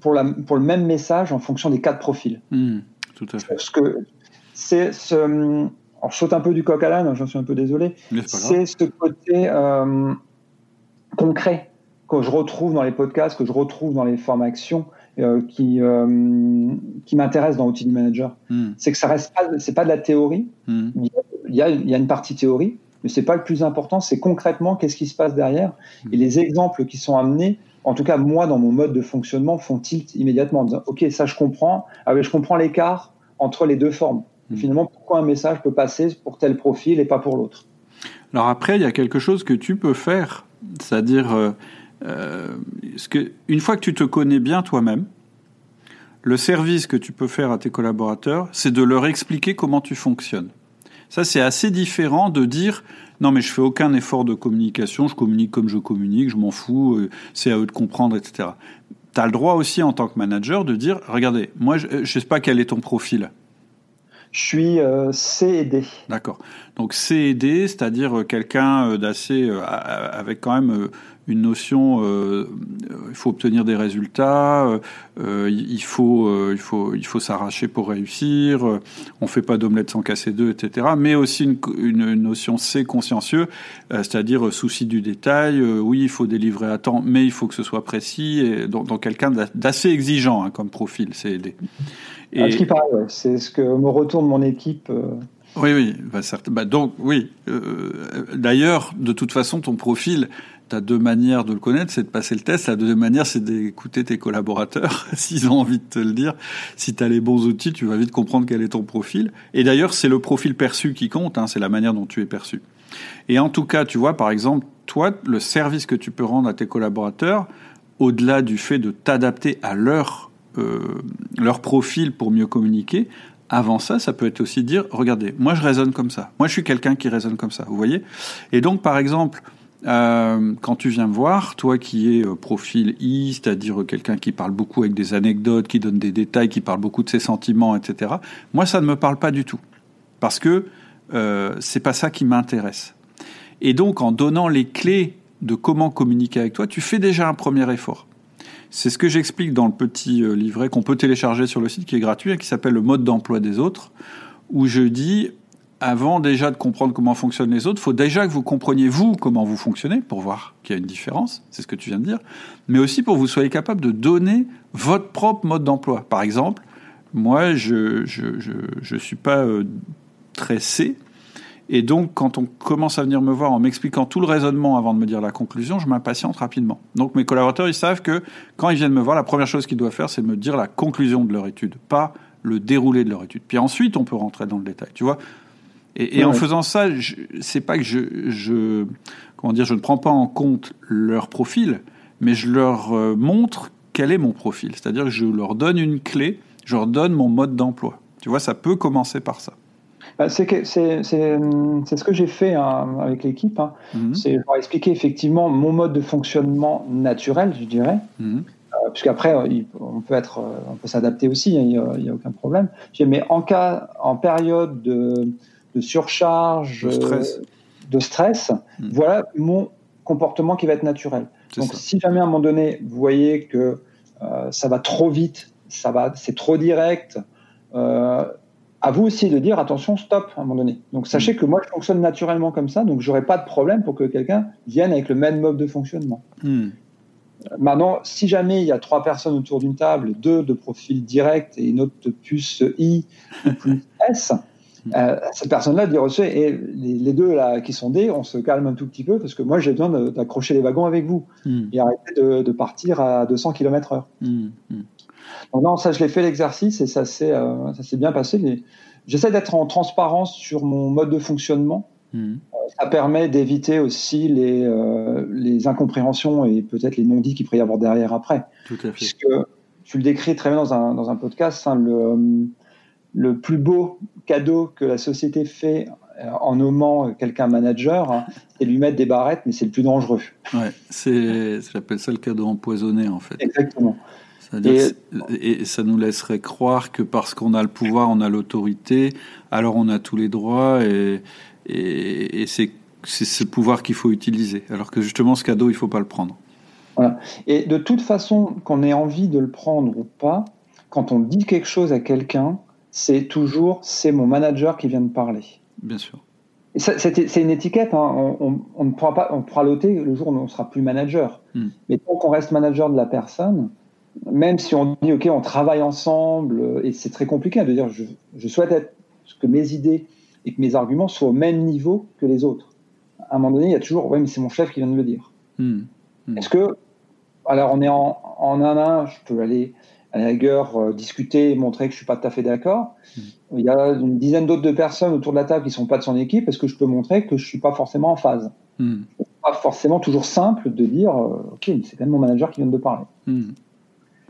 pour, la, pour le même message en fonction des quatre profils. Hmm, tout à fait. Parce que c'est ce. Alors, je saute un peu du coq à l'âne, j'en suis un peu désolé. C'est ce côté euh, concret que je retrouve dans les podcasts, que je retrouve dans les formations, euh, qui, euh, qui m'intéresse dans Outil Manager. Hmm. C'est que ça reste pas, c'est pas de la théorie. Hmm. Il, y a, il y a une partie théorie, mais c'est pas le plus important. C'est concrètement qu'est-ce qui se passe derrière et les exemples qui sont amenés en tout cas, moi, dans mon mode de fonctionnement, font tilt immédiatement en disant Ok, ça je comprends, ah je comprends l'écart entre les deux formes. Hmm. finalement, pourquoi un message peut passer pour tel profil et pas pour l'autre? Alors après, il y a quelque chose que tu peux faire, c'est-à-dire, euh, euh, que, une fois que tu te connais bien toi-même, le service que tu peux faire à tes collaborateurs, c'est de leur expliquer comment tu fonctionnes. Ça, c'est assez différent de dire non, mais je fais aucun effort de communication, je communique comme je communique, je m'en fous, euh, c'est à eux de comprendre, etc. Tu as le droit aussi en tant que manager de dire, regardez, moi je ne sais pas quel est ton profil. Je suis euh, C et D. D'accord. Donc C et D, c'est-à-dire euh, quelqu'un d'assez avec quand même une notion, euh, il faut obtenir des résultats, euh, il faut, euh, il faut, il faut s'arracher pour réussir, on fait pas d'omelette sans casser deux, etc. Mais aussi une, une notion C consciencieux, c'est-à-dire souci du détail. oui, il faut délivrer à temps, mais il faut que ce soit précis. Et donc, quelqu'un d'assez exigeant hein, comme profil, aider. Et... Ah, ce qui paraît, c'est ce que me retourne mon équipe. Oui, oui, bah, certes. Bah, donc oui. D'ailleurs, de toute façon, ton profil, tu as deux manières de le connaître, c'est de passer le test. La deuxième manière, c'est d'écouter tes collaborateurs, s'ils ont envie de te le dire. Si tu as les bons outils, tu vas vite comprendre quel est ton profil. Et d'ailleurs, c'est le profil perçu qui compte, hein, c'est la manière dont tu es perçu. Et en tout cas, tu vois, par exemple, toi, le service que tu peux rendre à tes collaborateurs, au-delà du fait de t'adapter à leur, euh, leur profil pour mieux communiquer, avant ça, ça peut être aussi dire, regardez, moi je raisonne comme ça. Moi je suis quelqu'un qui raisonne comme ça, vous voyez Et donc, par exemple, euh, quand tu viens me voir, toi qui es euh, profil I, c'est-à-dire quelqu'un qui parle beaucoup avec des anecdotes, qui donne des détails, qui parle beaucoup de ses sentiments, etc. Moi, ça ne me parle pas du tout, parce que euh, c'est pas ça qui m'intéresse. Et donc, en donnant les clés de comment communiquer avec toi, tu fais déjà un premier effort. C'est ce que j'explique dans le petit euh, livret qu'on peut télécharger sur le site qui est gratuit et qui s'appelle le mode d'emploi des autres, où je dis avant déjà de comprendre comment fonctionnent les autres, il faut déjà que vous compreniez vous comment vous fonctionnez pour voir qu'il y a une différence, c'est ce que tu viens de dire, mais aussi pour que vous soyez capable de donner votre propre mode d'emploi. Par exemple, moi, je je, je, je suis pas euh, très C, et donc quand on commence à venir me voir en m'expliquant tout le raisonnement avant de me dire la conclusion, je m'impatiente rapidement. Donc mes collaborateurs, ils savent que quand ils viennent me voir, la première chose qu'ils doivent faire, c'est de me dire la conclusion de leur étude, pas le déroulé de leur étude. Puis ensuite, on peut rentrer dans le détail. Tu vois, et, en faisant ça, c'est pas que je, je, comment dire, je ne prends pas en compte leur profil, mais je leur euh, montre quel est mon profil. C'est-à-dire que je leur donne une clé, je leur donne mon mode d'emploi. Tu vois, ça peut commencer par ça. Bah, c'est ce que j'ai fait hein, avec l'équipe. Hein. Mhm. C'est leur expliquer effectivement mon mode de fonctionnement naturel, je dirais. Mhm. Euh, puisqu'après, on peut être, on peut s'adapter aussi, hein, il n'y a, a, aucun problème. Mais en cas, en période de, de surcharge, de stress, euh, hmm. voilà mon comportement qui va être naturel. Donc, si jamais à un moment donné, vous voyez que euh, ça va trop vite, ça va, c'est trop direct, euh, à vous aussi de dire attention, stop à un moment donné. Donc sachez mm. que moi je fonctionne naturellement comme ça, donc j'aurai pas de problème pour que quelqu'un vienne avec le même mode de fonctionnement. Mm. Maintenant, si jamais il y a trois personnes autour d'une table, deux de profil direct et une autre de puce I ou plus S, mm. euh, cette personne-là dit et les, deux là qui sont D, on se calme un tout petit peu parce que moi j'ai besoin d'accrocher les wagons avec vous et arrêter de, de, partir à 200 km/h. Donc non, ça je l'ai fait l'exercice et ça s'est euh, ça s'est bien passé. J'essaie d'être en transparence sur mon mode de fonctionnement. Hmm. Euh, ça permet d'éviter aussi les, euh, les incompréhensions et peut-être les non-dits qu'il pourrait y avoir derrière après. Tout à fait. Puisque tu le décris très bien dans un, dans un podcast, hein, le, le plus beau cadeau que la société fait en nommant quelqu'un manager, hein, c'est lui mettre des barrettes, mais c'est le plus dangereux. Ouais, c'est, j'appelle ça le cadeau empoisonné en fait. Exactement. Et, ça nous laisserait croire que parce qu'on a le pouvoir, on a l'autorité, alors on a tous les droits et, et, c'est ce pouvoir qu'il faut utiliser. Alors que justement, ce cadeau, il ne faut pas le prendre. Voilà. Et de toute façon, qu'on ait envie de le prendre ou pas, quand on dit quelque chose à quelqu'un, c'est toujours c'est mon manager qui vient de parler. Bien sûr. C'est une étiquette. Hein. On, ne pourra pas, on pourra l'ôter le jour où on ne sera plus manager. Hmm. Mais tant qu'on reste manager de la personne, même si on dit, OK, on travaille ensemble, et c'est très compliqué de dire, je, souhaite être, que mes idées et que mes arguments soient au même niveau que les autres. À un moment donné, il y a toujours, oui, mais c'est mon chef qui vient de le dire. Hmm. Hmm. Est-ce que, alors on est en, en un à un, je peux aller à la rigueur euh, discuter montrer que je suis pas tout à fait d'accord. Hmm. Il y a une dizaine d'autres de personnes autour de la table qui sont pas de son équipe. Est-ce que je peux montrer que je suis pas forcément en phase Pas forcément toujours simple de dire, euh, ok, c'est quand même mon manager qui vient de parler.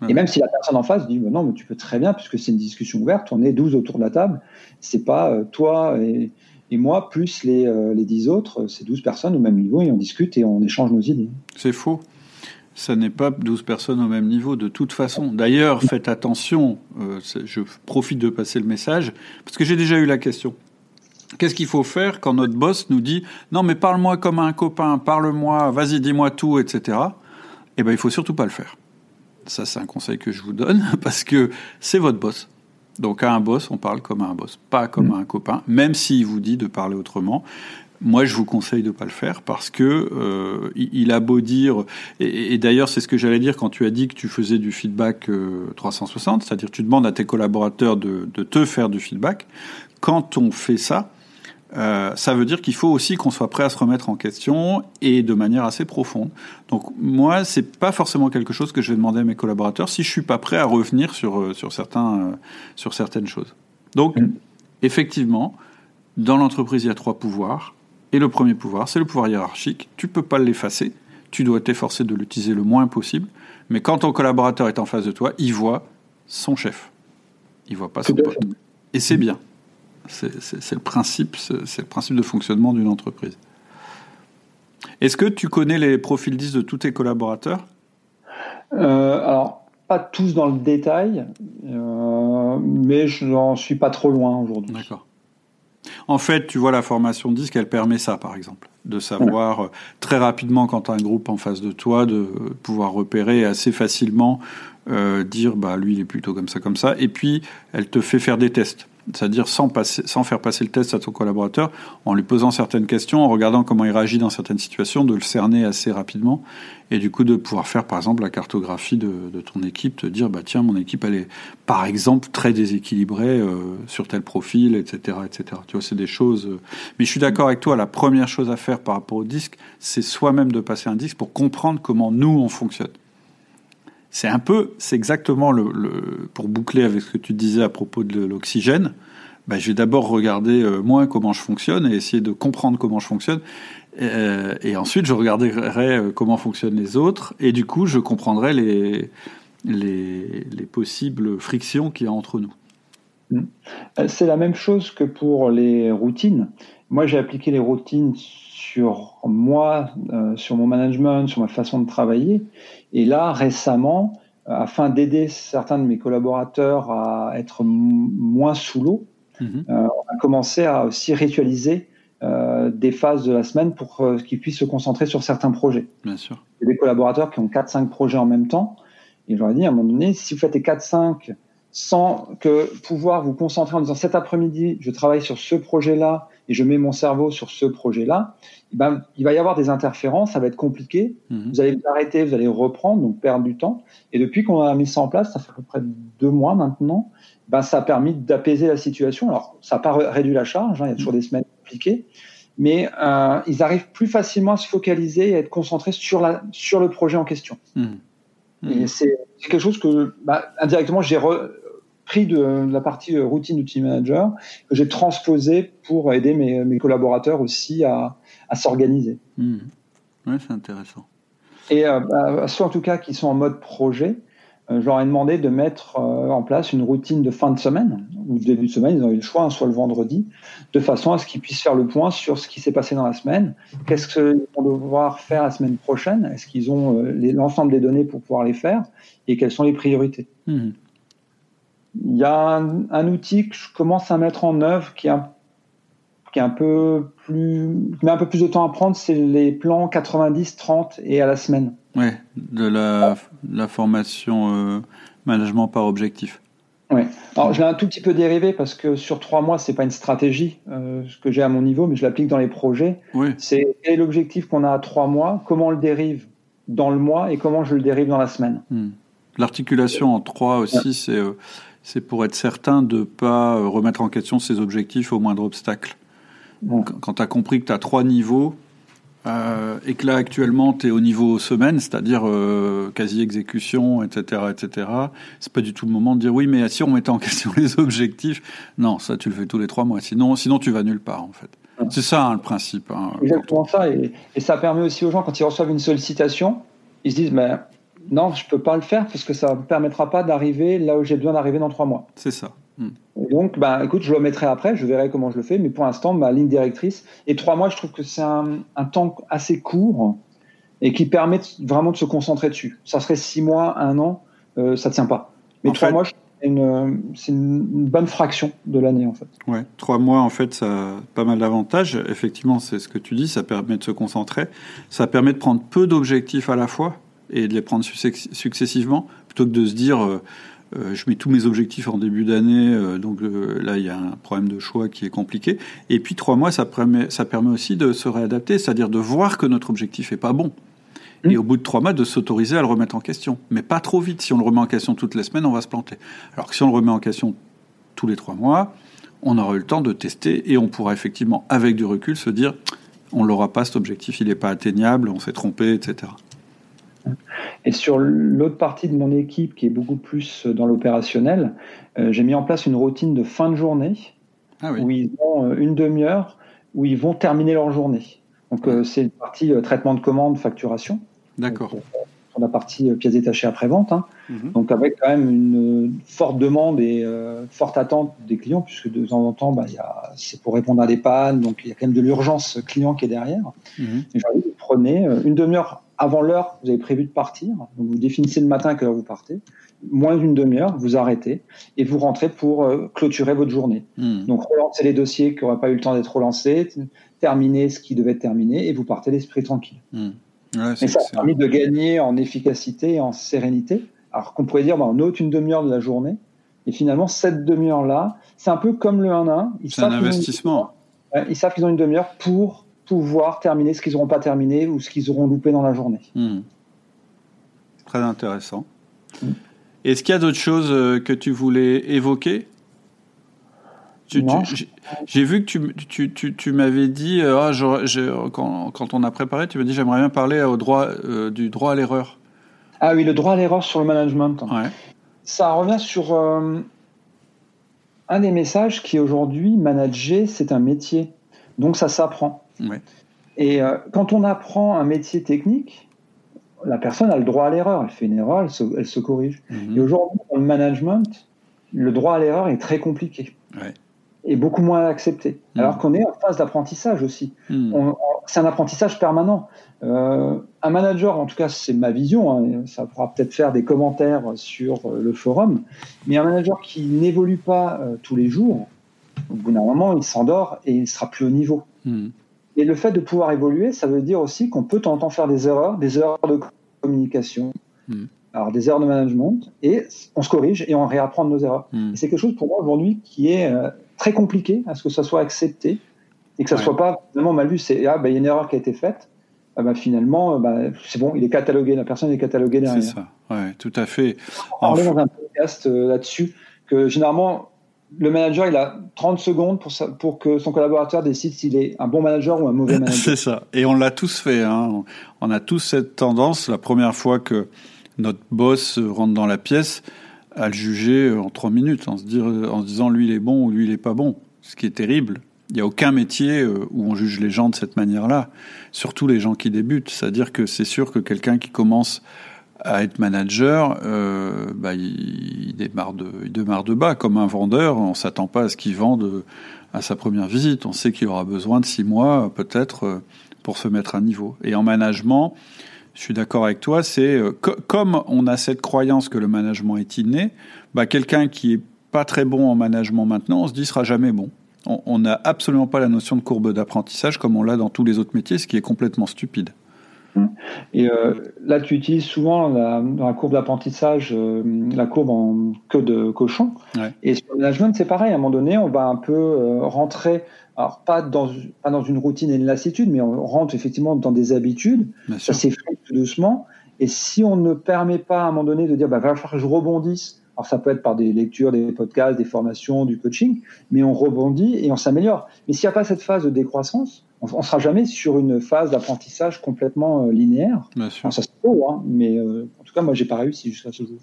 Et même si la personne en face dit non, mais tu peux très bien, puisque c'est une discussion ouverte, on est 12 autour de la table, c'est pas euh, toi et, moi plus les, euh, les 10 autres, c'est 12 personnes au même niveau et on discute et on échange nos idées. C'est faux. Ça n'est pas 12 personnes au même niveau de toute façon. D'ailleurs, faites attention, euh, je profite de passer le message, parce que j'ai déjà eu la question. Qu'est-ce qu'il faut faire quand notre boss nous dit non mais parle-moi comme un copain, parle-moi, vas-y dis-moi tout, etc. Eh ben il faut surtout pas le faire. Ça, c'est un conseil que je vous donne parce que c'est votre boss. Donc à un boss, on parle comme à un boss, pas comme à un copain, même s'il vous dit de parler autrement. Moi, je vous conseille de pas le faire parce que euh, il a beau dire, et, d'ailleurs, c'est ce que j'allais dire quand tu as dit que tu faisais du feedback 360, euh, c'est-à-dire tu demandes à tes collaborateurs de, de, te faire du feedback. Quand on fait ça, euh, ça veut dire qu'il faut aussi qu'on soit prêt à se remettre en question et de manière assez profonde. Donc moi, c'est pas forcément quelque chose que je vais demander à mes collaborateurs si je suis pas prêt à revenir sur euh, sur certains euh, sur certaines choses. Donc mm. effectivement, dans l'entreprise, il y a trois pouvoirs et le premier pouvoir, c'est le pouvoir hiérarchique. Tu peux pas l'effacer. Tu dois t'efforcer de l'utiliser le moins possible. Mais quand ton collaborateur est en face de toi, il voit son chef. Il voit pas son pote. Et c'est bien. C'est le principe, c'est le principe de fonctionnement d'une entreprise. Est-ce que tu connais les profils 10 de tous tes collaborateurs? Euh, Alors, pas tous dans le détail, euh, mais je n'en suis pas trop loin aujourd'hui. D'accord. En fait, tu vois, la formation disque, elle permet ça, par exemple, de savoir euh, très rapidement quand tu as un groupe en face de toi, de pouvoir repérer assez facilement, dire, bah lui, il est plutôt comme ça, comme ça, et puis elle te fait faire des tests c'est-à-dire sans, sans faire passer le test à ton collaborateur, en lui posant certaines questions, en regardant comment il réagit dans certaines situations, de le cerner assez rapidement, et du coup de pouvoir faire par exemple la cartographie de, ton équipe, te dire bah tiens mon équipe elle est par exemple très déséquilibrée euh, sur tel profil, etc., etc. Tu vois c'est des choses. Euh, mais je suis d'accord avec toi, la première chose à faire par rapport au disque, c'est soi-même de passer un disque pour comprendre comment nous on fonctionne. C'est un peu, c'est exactement le, pour boucler avec ce que tu disais à propos de l'oxygène. Bah, je vais d'abord regarder euh, moi comment je fonctionne et essayer de comprendre comment je fonctionne. Euh, et ensuite, je regarderai euh, comment fonctionnent les autres. Et du coup, je comprendrai les, les, les possibles frictions qu'il y a entre nous. Mmh. C'est la même chose que pour les routines. Moi, j'ai appliqué les routines sur moi, sur mon management, sur ma façon de travailler. Et là, récemment, euh, afin d'aider certains de mes collaborateurs à être moins sous l'eau, mhm. euh, on a commencé à aussi ritualiser des phases de la semaine pour qu'ils puissent se concentrer sur certains projets. Bien sûr. Il y a des collaborateurs qui ont 4-5 projets en même temps. Et je leur ai dit, à un moment donné, si vous faites les 4-5 sans que pouvoir vous concentrer en disant cet après-midi, je travaille sur ce projet-là et je mets mon cerveau sur ce projet-là, eh ben, il va y avoir des interférences, ça va être compliqué. Mhm. Vous allez vous arrêter, vous allez reprendre, donc perdre du temps. Et depuis qu'on a mis ça en place, ça fait à peu près deux mois maintenant, ben, ça a permis d'apaiser la situation. Alors, ça n'a pas réduit la charge, hein, il y a toujours des semaines compliquées, mais euh, ils arrivent plus facilement à se focaliser et à être concentrés sur, la, sur le projet en question. Mhm. Et mhm. c'est quelque chose que, bah, indirectement, j'ai pris de, la partie euh, routine du manager que j'ai transposé pour aider mes, mes collaborateurs aussi à, à s'organiser. Hmm. Oui, c'est intéressant. Et euh, bah, ceux en tout cas qui sont en mode projet, euh, je leur ai demandé de mettre euh, en place une routine de fin de semaine ou début de semaine, ils ont eu le choix, hein, soit le vendredi, de façon à ce qu'ils puissent faire le point sur ce qui s'est passé dans la semaine, qu'est-ce qu'ils vont devoir faire la semaine prochaine, est-ce qu'ils ont l'ensemble des données pour pouvoir les faire, et quelles sont les priorités. Hmm. Il y a un, un, outil que je commence à mettre en œuvre qui est un qui est un peu plus, met un peu plus de temps à prendre, c'est les plans 90, 30 et à la semaine. Ouais, de la, la formation euh, management par objectif. Oui. Alors, je l'ai un tout petit peu dérivé parce que sur trois mois, c'est pas une stratégie euh, ce que j'ai à mon niveau, mais je l'applique dans les projets. Oui. C'est quel est l'objectif qu'on a à trois mois, comment on le dérive dans le mois et comment je le dérive dans la semaine. Hmm. L'articulation en trois aussi, c'est euh, c'est pour être certain de ne pas remettre en question ses objectifs au moindre obstacle. Quand tu as compris que tu as trois niveaux, euh, et que là actuellement tu es au niveau semaine, c'est-à-dire euh, quasi exécution, etc., etc. C'est pas du tout le moment de dire oui, mais si on mettait en question les objectifs, non, ça tu le fais tous les trois mois. Sinon, sinon tu vas nulle part en fait. C'est ça hein, le principe. Hein, Exactement ça, et, ça permet aussi aux gens quand ils reçoivent une sollicitation, ils se disent mais non, je peux pas le faire parce que ça me permettra pas d'arriver là où j'ai besoin d'arriver dans trois mois. C'est ça. Hmm. Donc, bah, écoute, je le mettrai après, je verrai comment je le fais, mais pour l'instant, ma ligne directrice. Et trois mois, je trouve que c'est un, temps assez court et qui permet vraiment de se concentrer dessus. Ça serait six mois, un an, euh, ça tient pas. Mais trois mois, c'est une, une, bonne fraction de l'année, en fait. Ouais, trois mois, en fait, ça a pas mal d'avantages. Effectivement, c'est ce que tu dis, ça permet de se concentrer. Ça permet de prendre peu d'objectifs à la fois et de les prendre successivement, plutôt que de se dire. Euh, euh, je mets tous mes objectifs en début d'année, euh, donc euh, là il y a un problème de choix qui est compliqué. Et puis trois mois, ça permet, ça permet aussi de se réadapter, c'est-à-dire de voir que notre objectif est pas bon. Et mmh. au bout de trois mois, de s'autoriser à le remettre en question. Mais pas trop vite. Si on le remet en question toutes les semaines, on va se planter. Alors que si on le remet en question tous les trois mois, on aura eu le temps de tester et on pourra effectivement, avec du recul, se dire on l'aura pas cet objectif, il n'est pas atteignable, on s'est trompé, etc. Et sur l'autre partie de mon équipe, qui est beaucoup plus dans l'opérationnel, euh, j'ai mis en place une routine de fin de journée ah où ils ont euh, une demi-heure où ils vont terminer leur journée. Donc euh, c'est une partie traitement de commande, facturation. D'accord. Sur la partie pièces détachées après-vente. Hein. Mhm. Donc avec quand même une forte demande et forte attente des clients, puisque de temps en temps, bah, c'est pour répondre à des pannes, donc il y a quand même de l'urgence client qui est derrière. Mhm. Et vous prenez une demi-heure avant l'heure, vous avez prévu de partir. vous définissez le matin à quelle heure vous partez. Moins d'une demi-heure, vous arrêtez et vous rentrez pour euh, clôturer votre journée. Hmm. Donc, relancer les dossiers qui n'auraient pas eu le temps d'être relancés, terminer ce qui devait être terminé et vous partez l'esprit tranquille. Hmm. et ça a permis de gagner en efficacité et en sérénité. Alors qu'on pourrait dire, bah, on ôte une demi-heure de la journée. Et finalement, cette demi-heure-là, c'est un peu comme le 1-1. C'est un investissement. ils savent qu'ils ont une demi-heure pour pouvoir terminer ce qu'ils n'auront pas terminé ou ce qu'ils auront loupé dans la journée. Hmm. Très intéressant. Hmm. Est-ce qu'il y a d'autres choses euh, que tu voulais évoquer? J'ai vu que tu, tu, tu, m'avais dit, euh, ah, quand, quand, on a préparé, tu m'as dit j'aimerais bien parler au droit, euh, du droit à l'erreur. Ah oui, le droit à l'erreur sur le management. Ça revient sur un des messages qui aujourd'hui, manager, c'est un métier. Donc ça s'apprend. Et euh, quand on apprend un métier technique, la personne a le droit à l'erreur. Elle fait une erreur, elle se, corrige. Mhm. Et aujourd'hui, dans le management, le droit à l'erreur est très compliqué. Et beaucoup moins accepté. Mhm. Alors qu'on est en phase d'apprentissage aussi. Mhm. C'est un apprentissage permanent. Euh, un manager, en tout cas, c'est ma vision, hein, ça pourra peut-être faire des commentaires sur euh, le forum, mais un manager qui n'évolue pas tous les jours, au bout d'un moment, il s'endort et il sera plus au niveau. Et le fait de pouvoir évoluer, ça veut dire aussi qu'on peut en temps faire des erreurs, des erreurs de communication. Hmm. alors des erreurs de management, et on se corrige et on réapprend de nos erreurs. Hmm. C'est quelque chose pour moi aujourd'hui qui est euh, très compliqué à ce que ça soit accepté et que ça ne soit pas vraiment mal vu. C'est ah, bah, il y a une erreur qui a été faite. Ah, bah, finalement, bah, c'est bon, il est catalogué, la personne est cataloguée derrière. C'est ça, ouais, tout à fait. On parlait dans un podcast euh, là-dessus que généralement, le manager, il a 30 secondes pour, pour que son collaborateur décide s'il est un bon manager ou un mauvais manager. c'est ça. Et on l'a tous fait. Hein. On a tous cette tendance, la première fois que notre boss rentre dans la pièce, à le juger en trois minutes, en se, dire, en se disant lui il est bon ou lui il est pas bon. Ce qui est terrible. Il n'y a aucun métier euh, où on juge les gens de cette manière-là, surtout les gens qui débutent. C'est-à-dire que c'est sûr que quelqu'un qui commence à être manager, euh, bah, il, démarre de, il démarre de bas. Comme un vendeur, on s'attend pas à ce qu'il vende à sa première visite. On sait qu'il aura besoin de six mois peut-être euh, pour se mettre à niveau. Et en management, je suis d'accord avec toi, c'est comme on a cette croyance que le management est inné, bah, quelqu'un qui est pas très bon en management maintenant, on se dit sera jamais bon on n'a absolument pas la notion de courbe d'apprentissage comme on l'a dans tous les autres métiers, ce qui est complètement stupide. Et euh, là, tu utilises souvent dans la courbe d'apprentissage euh, la courbe en queue de cochon. Et sur le management, c'est pareil. À un moment donné, on va un peu euh, rentrer, alors pas dans, pas dans une routine et une lassitude, mais on rentre effectivement dans des habitudes. ça s'effrite tout doucement. Et si on ne permet pas à un moment donné de dire, bah, va falloir que je rebondisse alors ça peut être par des lectures, des podcasts, des formations, du coaching, mais on rebondit et on s'améliore. Mais s'il n'y a pas cette phase de décroissance, on ne sera jamais sur une phase d'apprentissage complètement euh, linéaire. Bien sûr. ça se peut, hein, mais euh, en tout cas, moi, j'ai pas réussi jusqu'à ce jour.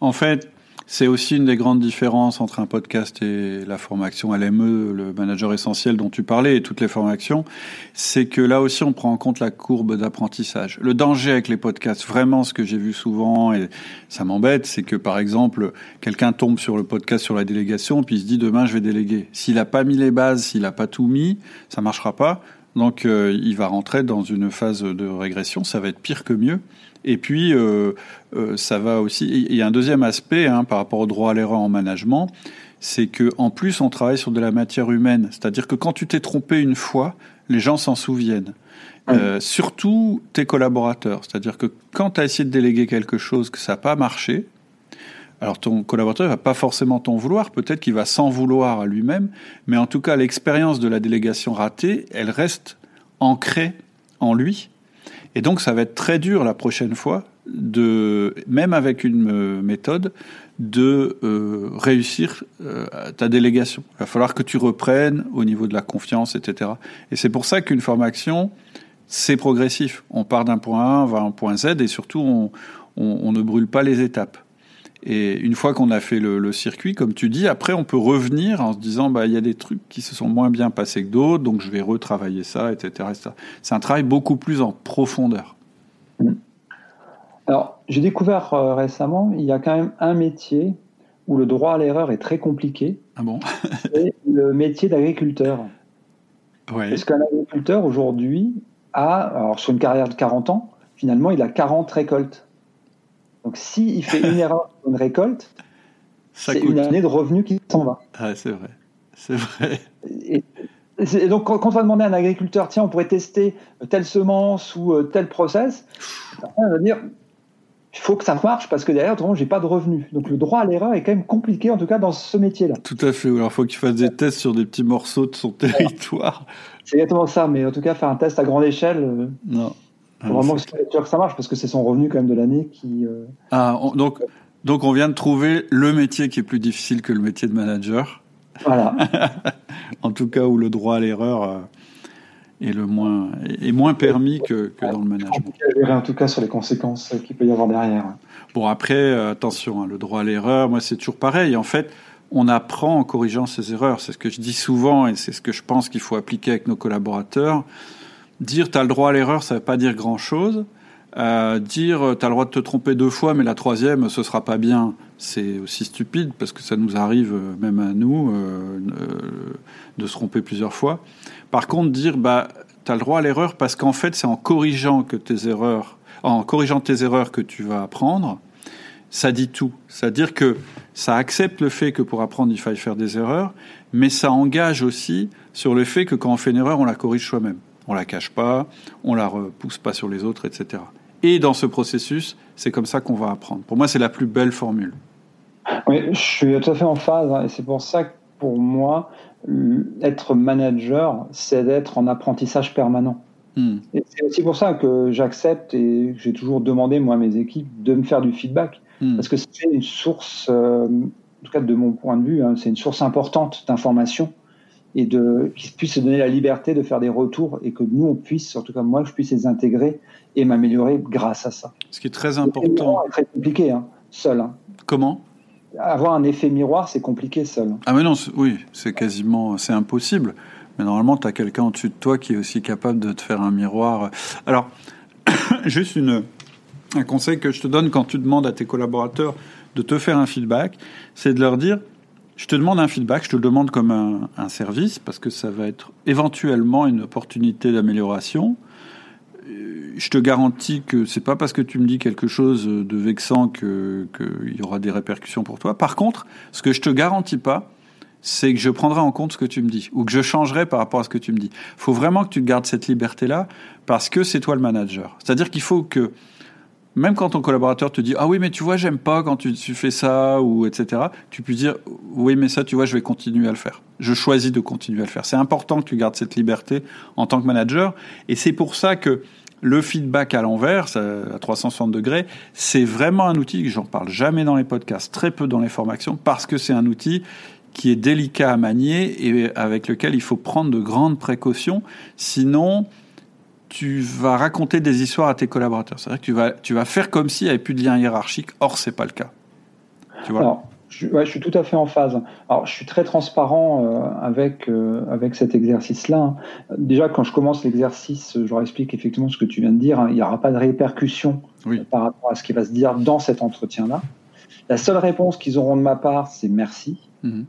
En fait, c'est aussi une des grandes différences entre un podcast et la formation LME, le manager essentiel dont tu parlais, et toutes les formations, c'est que là aussi on prend en compte la courbe d'apprentissage. Le danger avec les podcasts, vraiment ce que j'ai vu souvent, et ça m'embête, c'est que par exemple, quelqu'un tombe sur le podcast sur la délégation, puis il se dit demain je vais déléguer. S'il n'a pas mis les bases, s'il n'a pas tout mis, ça marchera pas. Donc euh, il va rentrer dans une phase de régression, ça va être pire que mieux. Et puis, euh, euh, ça va aussi. Il y a un deuxième aspect hein, par rapport au droit à l'erreur en management, c'est que en plus, on travaille sur de la matière humaine. C'est-à-dire que quand tu t'es trompé une fois, les gens s'en souviennent. Euh, surtout tes collaborateurs. C'est-à-dire que quand tu as essayé de déléguer quelque chose que ça n'a pas marché, alors ton collaborateur ne va pas forcément t'en vouloir, peut-être qu'il va s'en vouloir à lui-même, mais en tout cas l'expérience de la délégation ratée, elle reste ancrée en lui et donc, ça va être très dur la prochaine fois, de, même avec une euh, méthode, de euh, réussir euh, ta délégation. Il va falloir que tu reprennes au niveau de la confiance, etc. Et c'est pour ça qu'une formation, c'est progressif. On part d'un point A, on va à un point Z, et surtout, on, on ne brûle pas les étapes. Et une fois qu'on a fait le, circuit, comme tu dis, après on peut revenir en se disant bah il y a des trucs qui se sont moins bien passés que d'autres, donc je vais retravailler ça, etc. C'est un travail beaucoup plus en profondeur. Alors j'ai découvert euh, récemment, il y a quand même un métier où le droit à l'erreur est très compliqué. Ah bon? C'est le métier d'agriculteur. Ouais. Parce qu'un agriculteur aujourd'hui a, alors sur une carrière de 40 ans, finalement il a 40 récoltes. Donc s'il fait une erreur sur une récolte, c'est une année de revenus qui s'en va. Ah, c'est vrai. C'est vrai. Et, donc quand, on va demander à un agriculteur, tiens, on pourrait tester telle semence ou euh, tel process, on va dire, il faut que ça marche parce que derrière, autrement, j'ai pas de revenus. Donc le droit à l'erreur est quand même compliqué, en tout cas dans ce métier-là. Tout à fait. Alors il faut qu'il fasse des tests sur des petits morceaux de son territoire. C'est exactement ça, mais en tout cas, faire un test à grande échelle. Euh, non. Faut vraiment que ça marche parce que c'est son revenu quand même de l'année qui. Euh, ah, donc, donc on vient de trouver le métier qui est plus difficile que le métier de manager. Voilà. en tout cas, où le droit à l'erreur euh, est le moins est moins permis que, que dans le management. En tout cas sur les conséquences qu'il peut y avoir derrière. Bon après, euh, attention, hein, le droit à l'erreur, moi c'est toujours pareil. En fait, on apprend en corrigeant ses erreurs. C'est ce que je dis souvent et c'est ce que je pense qu'il faut appliquer avec nos collaborateurs. Dire tu as le droit à l'erreur, ça ne veut pas dire grand-chose. Euh, dire tu as le droit de te tromper deux fois, mais la troisième, ce sera pas bien, c'est aussi stupide parce que ça nous arrive euh, même à nous euh, de se tromper plusieurs fois. Par contre, dire bah tu as le droit à l'erreur parce qu'en fait, c'est en corrigeant que tes erreurs, en corrigeant tes erreurs que tu vas apprendre. Ça dit tout. C'est-à-dire que ça accepte le fait que pour apprendre, il faille faire des erreurs, mais ça engage aussi sur le fait que quand on fait une erreur, on la corrige soi-même on la cache pas, on la repousse pas sur les autres, etc. Et dans ce processus, c'est comme ça qu'on va apprendre. Pour moi, c'est la plus belle formule. Oui, je suis tout à fait en phase. Hein, et c'est pour ça que pour moi, être manager, c'est d'être en apprentissage permanent. Hmm. Et c'est aussi pour ça que j'accepte et j'ai toujours demandé, moi, à mes équipes, de me faire du feedback. Hmm. Parce que c'est une source, euh, en tout cas de mon point de vue, hein, c'est une source importante d'information et de qu'ils puissent se donner la liberté de faire des retours et que nous on puisse, en tout cas moi, je puisse les intégrer et m'améliorer grâce à ça. Ce qui est très important. C'est très compliqué, hein, seul. Hein. Comment? Avoir un effet miroir, c'est compliqué seul. Ah mais non, oui, c'est quasiment, c'est impossible. Mais normalement, tu as quelqu'un au-dessus de toi qui est aussi capable de te faire un miroir. Alors, juste une, un conseil que je te donne quand tu demandes à tes collaborateurs de te faire un feedback, c'est de leur dire je te demande un feedback, je te le demande comme un, service, parce que ça va être éventuellement une opportunité d'amélioration. Euh, je te garantis que c'est pas parce que tu me dis quelque chose de vexant qu'il y aura des répercussions pour toi. Par contre, ce que je te garantis pas, c'est que je prendrai en compte ce que tu me dis, ou que je changerai par rapport à ce que tu me dis. Il faut vraiment que tu gardes cette liberté-là, parce que c'est toi le manager. C'est-à-dire qu'il faut que même quand ton collaborateur te dit ah oui mais tu vois j'aime pas quand tu, fais ça ou etc tu peux dire oui mais ça tu vois je vais continuer à le faire. Je choisis de continuer à le faire. C'est important que tu gardes cette liberté en tant que manager. Et c'est pour ça que le feedback à l'envers, à 360 degrés, c'est vraiment un outil que j'en parle jamais dans les podcasts, très peu dans les formations, parce que c'est un outil qui est délicat à manier et avec lequel il faut prendre de grandes précautions. Sinon, tu vas raconter des histoires à tes collaborateurs. C'est-à-dire que tu vas, tu vas faire comme s'il n'y avait plus de lien hiérarchique. Or, c'est pas le cas. Tu vois? Alors, je, je, suis tout à fait en phase. Alors, je suis très transparent euh, avec, euh, avec cet exercice-là. Déjà, quand je commence l'exercice, je leur explique effectivement ce que tu viens de dire. Hein. Il n'y aura pas de répercussion par rapport à ce qui va se dire dans cet entretien-là. La seule réponse qu'ils auront de ma part, c'est merci. Mhm.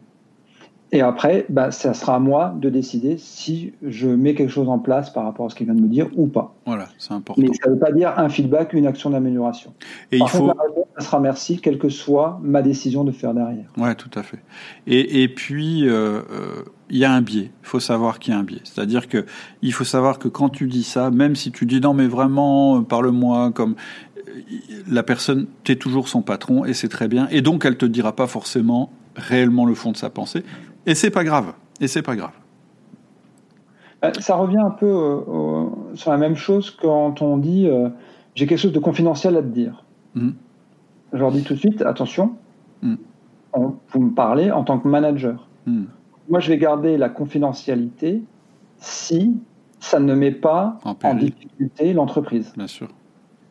Et après, bah, ça sera à moi de décider si je mets quelque chose en place par rapport à ce qu'il vient de me dire ou pas. Voilà, c'est important. Mais ça ne veut pas dire un feedback, une action d'amélioration. Et il faut. ça sera merci, quelle que soit ma décision de faire derrière. Ouais, tout à fait. Et, et puis, euh, euh, il y a un biais. Il faut savoir qu'il y a un biais. C'est-à-dire que il faut savoir que quand tu dis ça, même si tu dis non, mais vraiment, euh, parle-moi comme la personne, tu es toujours son patron et c'est très bien. Et donc, elle te dira pas forcément réellement le fond de sa pensée. Et c'est pas grave. Et c'est pas grave. Euh, ça revient un peu euh, sur la même chose quand on dit euh, j'ai quelque chose de confidentiel à te dire. Mmh. Je leur dis tout de suite attention, mmh. vous me parlez en tant que manager. Mmh. Moi, je vais garder la confidentialité si ça ne met pas en difficulté l'entreprise. Bien sûr.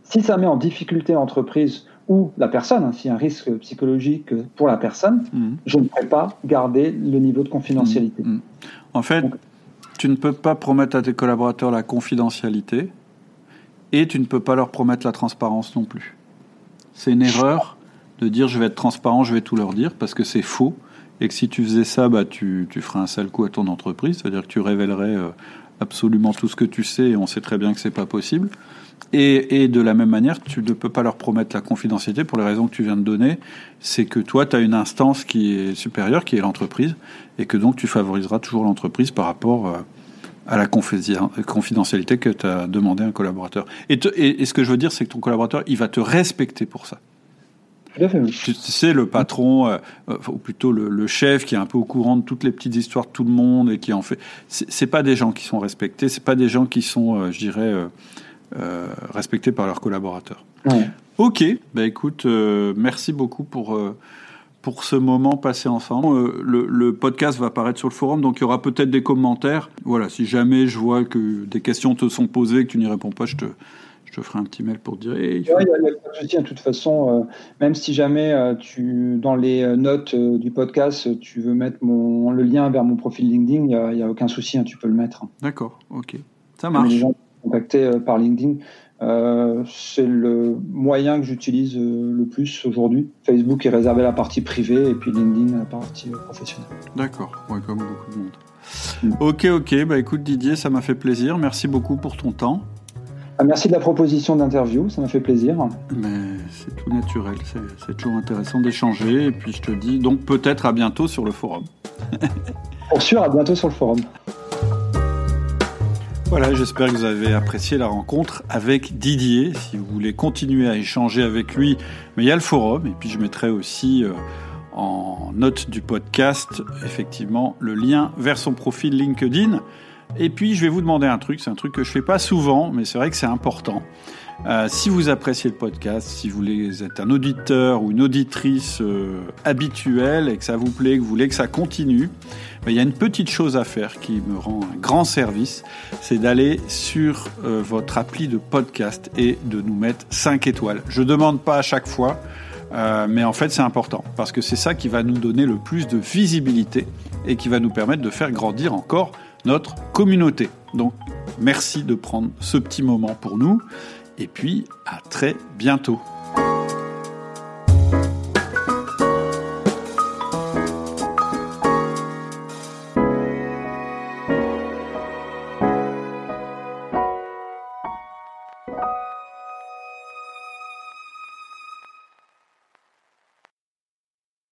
Si ça met en difficulté l'entreprise ou la personne, hein, s'il y a un risque psychologique pour la personne, mhm. je ne pourrais pas garder le niveau de confidentialité. Mhm. Mhm. En fait, tu ne peux pas promettre à tes collaborateurs la confidentialité et tu ne peux pas leur promettre la transparence non plus. C'est une erreur de dire je vais être transparent, je vais tout leur dire, parce que c'est faux. Et que si tu faisais ça, bah, tu, tu ferais un sale coup à ton entreprise, c'est-à-dire que tu révélerais euh, absolument tout ce que tu sais et on sait très bien que c'est pas possible. Et, de la même manière, tu ne peux pas leur promettre la confidentialité pour les raisons que tu viens de donner. C'est que toi, tu as une instance qui est supérieure, qui est l'entreprise, et que donc tu favoriseras toujours l'entreprise par rapport euh, à la confidentialité que tu as demandé à un collaborateur. Et, et, ce que je veux dire, c'est que ton collaborateur, il va te respecter pour ça. Tu sais, le patron, euh, ou plutôt le, chef, qui est un peu au courant de toutes les petites histoires de tout le monde et qui en fait. C'est pas des gens qui sont respectés, c'est pas des gens qui sont, euh, je dirais, euh, respectés par leurs collaborateurs. Ok, bah écoute, euh, merci beaucoup pour, euh, pour ce moment passé ensemble. Le, le, podcast va apparaître sur le forum, donc il y aura peut-être des commentaires. Voilà, si jamais je vois que des questions te sont posées et que tu n'y réponds pas, je te, je te ferai un petit mail pour dire. il faut... y a, De toute façon, même si jamais tu, dans les notes du podcast, tu veux mettre mon, le lien vers mon profil LinkedIn, il n'y a, aucun souci, hein, tu peux le mettre. D'accord, ok. Ça marche contacter euh, par LinkedIn. Euh, c'est le moyen que j'utilise euh, le plus aujourd'hui. Facebook est réservé à la partie privée et puis LinkedIn à la partie professionnelle. D'accord, ouais, comme beaucoup de monde. Mm. Ok, ok, bah écoute Didier, ça m'a fait plaisir. Merci beaucoup pour ton temps. Ah, merci de la proposition d'interview, ça m'a fait plaisir. Mais c'est tout naturel, c'est toujours intéressant d'échanger. Et puis je te dis donc peut-être à bientôt sur le forum. pour sûr, à bientôt sur le forum. Voilà, j'espère que vous avez apprécié la rencontre avec Didier. Si vous voulez continuer à échanger avec lui, mais il y a le forum et puis je mettrai aussi euh, en note du podcast effectivement le lien vers son profil LinkedIn. Et puis je vais vous demander un truc, c'est un truc que je fais pas souvent, mais c'est vrai que c'est important. Euh, si vous appréciez le podcast, si vous êtes un auditeur ou une auditrice euh, habituelle et que ça vous plaît, que vous voulez que ça continue, ben, il y a une petite chose à faire qui me rend un grand service, c'est d'aller sur euh, votre appli de podcast et de nous mettre 5 étoiles. Je demande pas à chaque fois, mais en fait c'est important parce que c'est ça qui va nous donner le plus de visibilité et qui va nous permettre de faire grandir encore notre communauté. Donc merci de prendre ce petit moment pour nous et puis à très bientôt.